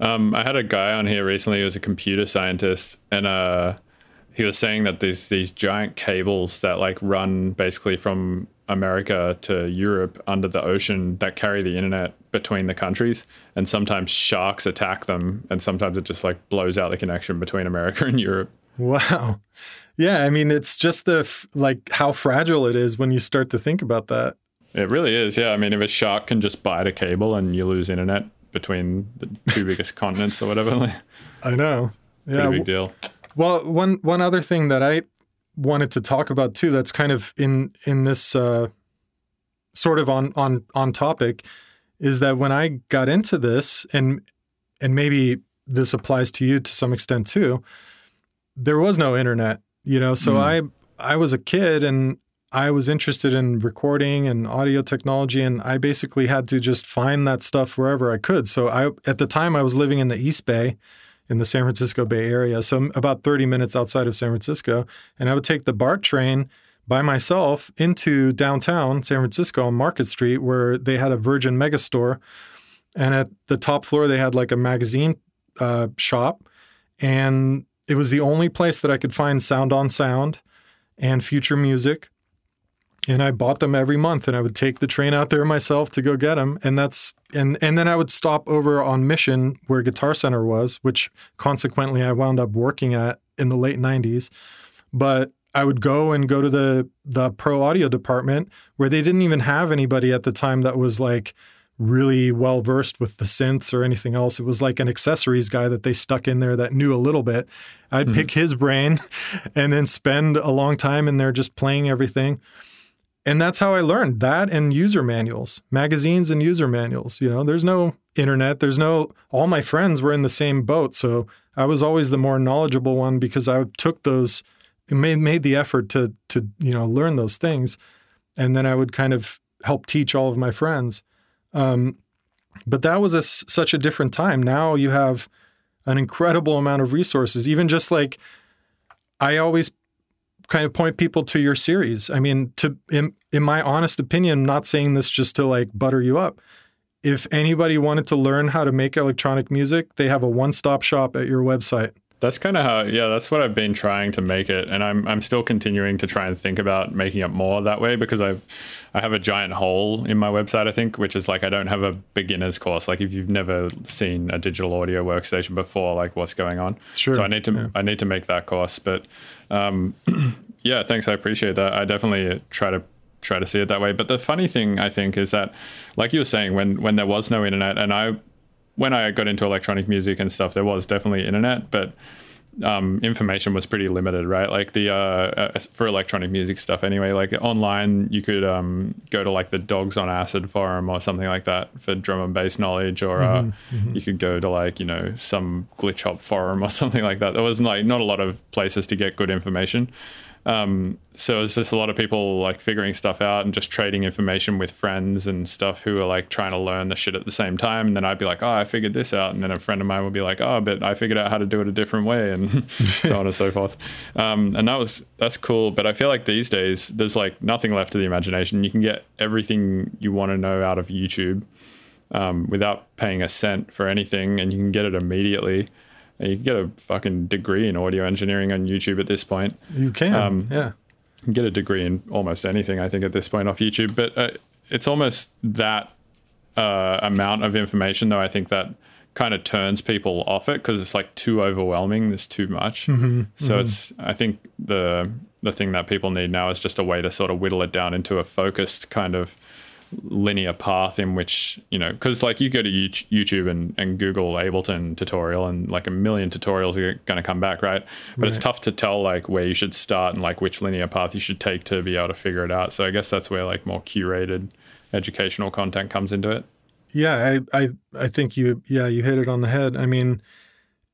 Um, I had a guy on here recently who was a computer scientist, and uh, he was saying that there's these giant cables that like run basically from America to Europe under the ocean that carry the internet between the countries, and sometimes sharks attack them, and sometimes it just like blows out the connection between America <laughs> and Europe. Wow. Yeah, I mean, it's just the f- like how fragile it is when you start to think about that. It really is. Yeah, I mean, if a shark can just bite a cable and you lose internet between the two biggest <laughs> continents or whatever, like, <laughs> I know. pretty Yeah. big deal. Well, one one other thing that I wanted to talk about too, that's kind of in in this uh, sort of on on on topic, is that when I got into this, and and maybe this applies to you to some extent too, there was no internet, you know. So I I was a kid and I was interested in recording and audio technology, and I basically had to just find that stuff wherever I could. So I at the time I was living in the East Bay in the San Francisco Bay Area, so about 30 minutes outside of San Francisco. And I would take the BART train by myself into downtown San Francisco on Market Street, where they had a Virgin Megastore, and at the top floor they had like a magazine uh, shop, and it was the only place that I could find Sound on Sound and Future Music. And I bought them every month, and I would take the train out there myself to go get them. And that's and and then I would stop over on Mission where Guitar Center was, which consequently I wound up working at in the late '90s. But I would go and go to the the pro audio department where they didn't even have anybody at the time that was like really well versed with the synths or anything else. It was like an accessories guy that they stuck in there that knew a little bit. I'd Mm-hmm. pick his brain <laughs> and then spend a long time in there just playing everything. And that's how I learned that and user manuals, magazines and user manuals. You know, there's no internet, there's no, all my friends were in the same boat. So I was always the more knowledgeable one because I took those, made, made the effort to, to, you know, learn those things. And then I would kind of help teach all of my friends. Um, but that was a such a different time. Now you have an incredible amount of resources, even just like I always kind of point people to your series. I mean, to in, in my honest opinion, I'm not saying this just to like butter you up. If anybody wanted to learn how to make electronic music, they have a one-stop shop at your website. That's kind of how, yeah, that's what I've been trying to make it, and I'm I'm still continuing to try and think about making it more that way because I've I have a giant hole in my website, I think, which is like I don't have a beginner's course. Like if you've never seen a digital audio workstation before, like what's going on. Sure, So I need to I need to make that course, but um, <clears throat> yeah, thanks. I appreciate that. I definitely try to try to see it that way. But the funny thing I think is that, like you were saying, when when there was no internet, and I when I got into electronic music and stuff, there was definitely internet, but um, information was pretty limited, right? Like the uh, uh, for electronic music stuff, anyway. Like online, you could um, go to like the Dogs on Acid forum or something like that for drum and bass knowledge, or uh, you could go to like you know some glitch hop forum or <laughs> something like that. There was like not a lot of places to get good information. Um, so it's just a lot of people like figuring stuff out and just trading information with friends and stuff who are like trying to learn the shit at the same time. And then I'd be like, oh, I figured this out. And then a friend of mine would be like, oh, but I figured out how to do it a different way and <laughs> so on and so forth. Um, and that was, that's cool. But I feel like these days there's like nothing left to the imagination. You can get everything you want to know out of YouTube um, without paying a cent for anything and you can get it immediately. You can get a fucking degree in audio engineering on YouTube at this point You can, Um, yeah. can get a degree in almost anything, I think, at this point off YouTube. But uh, it's almost that uh, amount of information, though, I think that kind of turns people off it because it's like too overwhelming. There's too much. So it's, I think the the thing that people need now is just a way to sort of whittle it down into a focused kind of linear path in which you know because like you go to youtube and, and google ableton tutorial and like a million tutorials are going to come back right? But it's tough to tell like where you should start and like which linear path you should take to be able to figure it out. So i guess that's where like more curated educational content comes into it. Yeah, I, I I think you yeah you hit it on the head. I mean,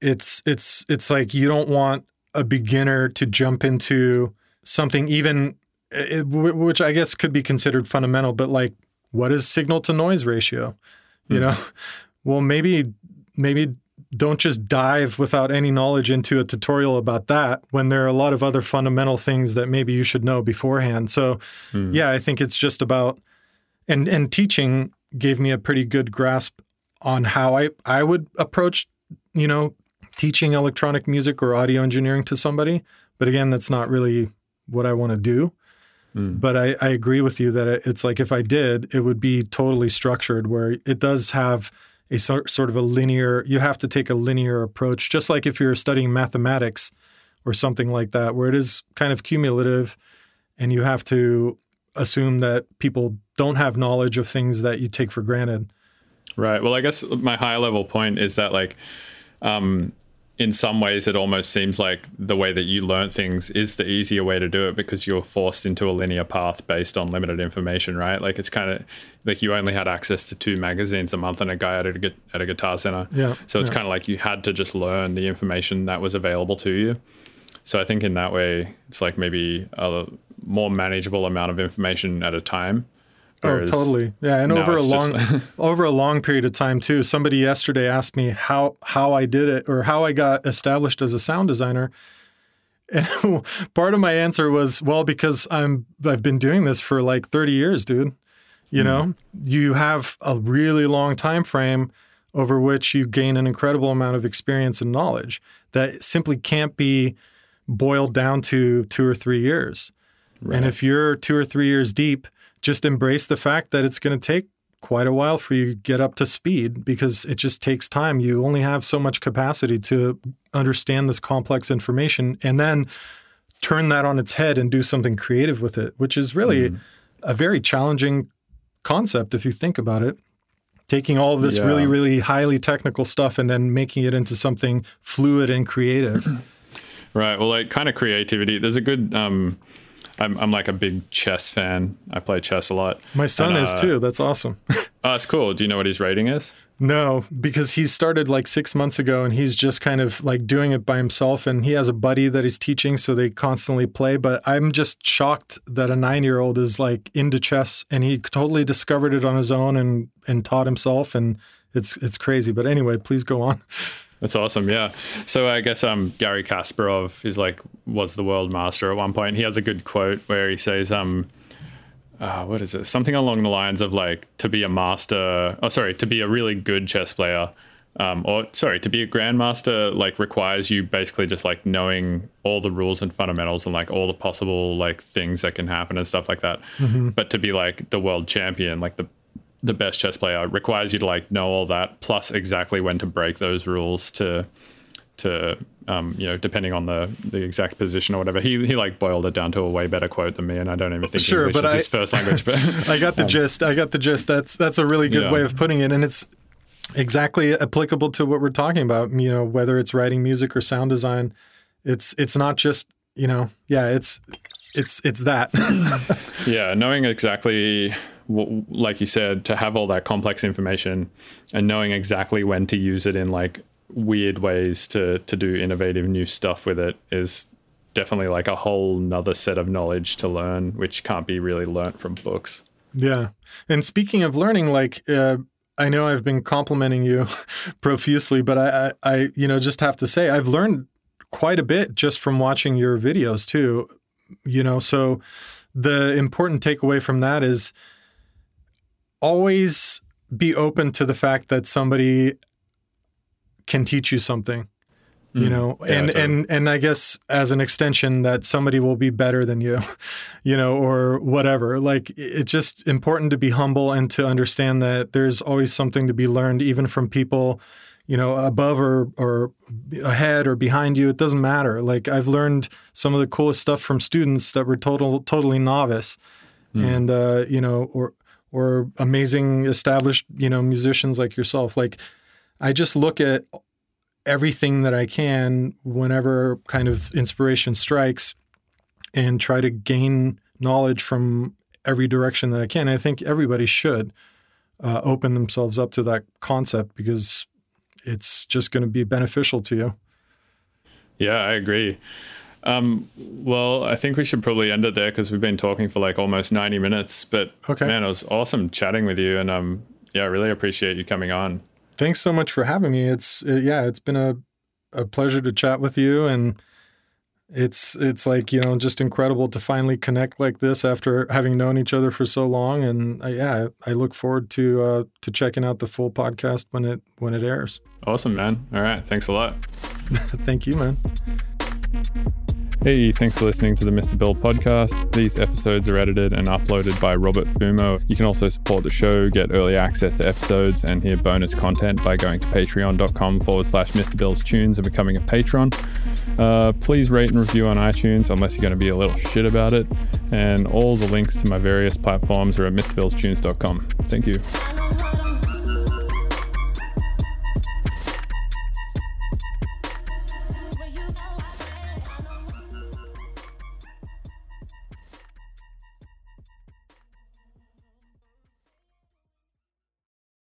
it's it's it's like you don't want a beginner to jump into something even it, which I guess could be considered fundamental, but like what is signal to noise ratio? You hmm. know, well maybe maybe don't just dive without any knowledge into a tutorial about that when there are a lot of other fundamental things that maybe you should know beforehand. So hmm. yeah, I think it's just about and and teaching gave me a pretty good grasp on how I I would approach you know teaching electronic music or audio engineering to somebody. But again, that's not really what I want to do. But I, I agree with you that it's like if I did, it would be totally structured where it does have a sort, sort of a linear, you have to take a linear approach, just like if you're studying mathematics or something like that, where it is kind of cumulative and you have to assume that people don't have knowledge of things that you take for granted. Right. Well, I guess my high level point is that like um in some ways it almost seems like the way that you learn things is the easier way to do it because you're forced into a linear path based on limited information, right? Like it's kind of like you only had access to two magazines a month and a guy at a, at a guitar center. Yeah, So it's yeah. kind of like you had to just learn the information that was available to you. So I think in that way, it's like maybe a more manageable amount of information at a time. Whereas oh, totally. Yeah, and over a long <laughs> over a long period of time too. Somebody yesterday asked me how how I did it or how I got established as a sound designer. And <laughs> part of my answer was, well, because I'm I've been doing this for like 30 years, dude. You know, you have a really long time frame over which you gain an incredible amount of experience and knowledge that simply can't be boiled down to two or three years. And if you're two or three years deep, just embrace the fact that it's going to take quite a while for you to get up to speed because it just takes time. You only have so much capacity to understand this complex information and then turn that on its head and do something creative with it, which is really a very challenging concept if you think about it. Taking all of this Yeah. really, really highly technical stuff and then making it into something fluid and creative. <clears throat> Right. Well, like kind of creativity. There's a good. Um, I'm I'm like a big chess fan. I play chess a lot. My son And, is uh, too. That's awesome. <laughs> Oh, that's cool. Do you know what his rating is? No, because he started like six months ago and he's just kind of like doing it by himself. And he has a buddy that he's teaching, so they constantly play. But I'm just shocked that a nine year old is like into chess and he totally discovered it on his own and, and taught himself. And it's, it's crazy. But anyway, please go on. <laughs> That's awesome. Yeah. So I guess um Garry Kasparov is like was the world master at one point. He has a good quote where he says um uh, what is it? Something along the lines of like to be a master. Oh, sorry, to be a really good chess player. Um, or sorry, to be a grandmaster like requires you basically just like knowing all the rules and fundamentals and like all the possible like things that can happen and stuff like that. But to be like the world champion, like the the best chess player requires you to like know all that plus exactly when to break those rules to to um, you know depending on the the exact position or whatever he he like boiled it down to a way better quote than me and I don't even think Sure, English but is I- his first language but <laughs> I got the gist. I got the gist. That's that's a really good Yeah. way of putting it, and it's exactly applicable to what we're talking about. You know, whether it's writing music or sound design, it's it's not just you know, yeah, it's it's it's that. <laughs> yeah knowing exactly like you said to have all that complex information and knowing exactly when to use it in like weird ways to to do innovative new stuff with it is definitely like a whole nother set of knowledge to learn which can't be really learnt from books Yeah. And speaking of learning, like uh, I know I've been complimenting you <laughs> profusely, but I, I, I, you know, just have to say I've learned quite a bit just from watching your videos too. You know, so the important takeaway from that is always be open to the fact that somebody can teach you something you know? Yeah, and and and i guess as an extension that somebody will be better than you <laughs> you know or whatever. Like it's just important to be humble and to understand that there's always something to be learned even from people you know above or or ahead or behind you. It doesn't matter. Like i've learned some of the coolest stuff from students that were total totally novice. And uh you know or or amazing established you know musicians like yourself like i just look at everything that I can whenever kind of inspiration strikes and try to gain knowledge from every direction that I can. I think everybody should uh, open themselves up to that concept because it's just going to be beneficial to you. Yeah, I agree. Um, well, I think we should probably end it there because we've been talking for like almost 90 minutes. But Okay. man, it was awesome chatting with you. And um, yeah, I really appreciate you coming on. Thanks so much for having me. It's uh, yeah, it's been a a pleasure to chat with you and it's it's like you know just incredible to finally connect like this after having known each other for so long and uh, yeah I look forward to uh, to checking out the full podcast when it when it airs. Awesome, man. All right. Thanks a lot. <laughs> Thank you, man. Hey, thanks for listening to the Mr. Bill podcast. These episodes are edited and uploaded by Robert Fumo. You can also support the show, get early access to episodes, and hear bonus content by going to patreon.com forward slash Mr. Bill's Tunes and becoming a patron. Uh, please rate and review on iTunes unless you're going to be a little shit about it. And all the links to my various platforms are at MrBillsTunes.com. Thank you.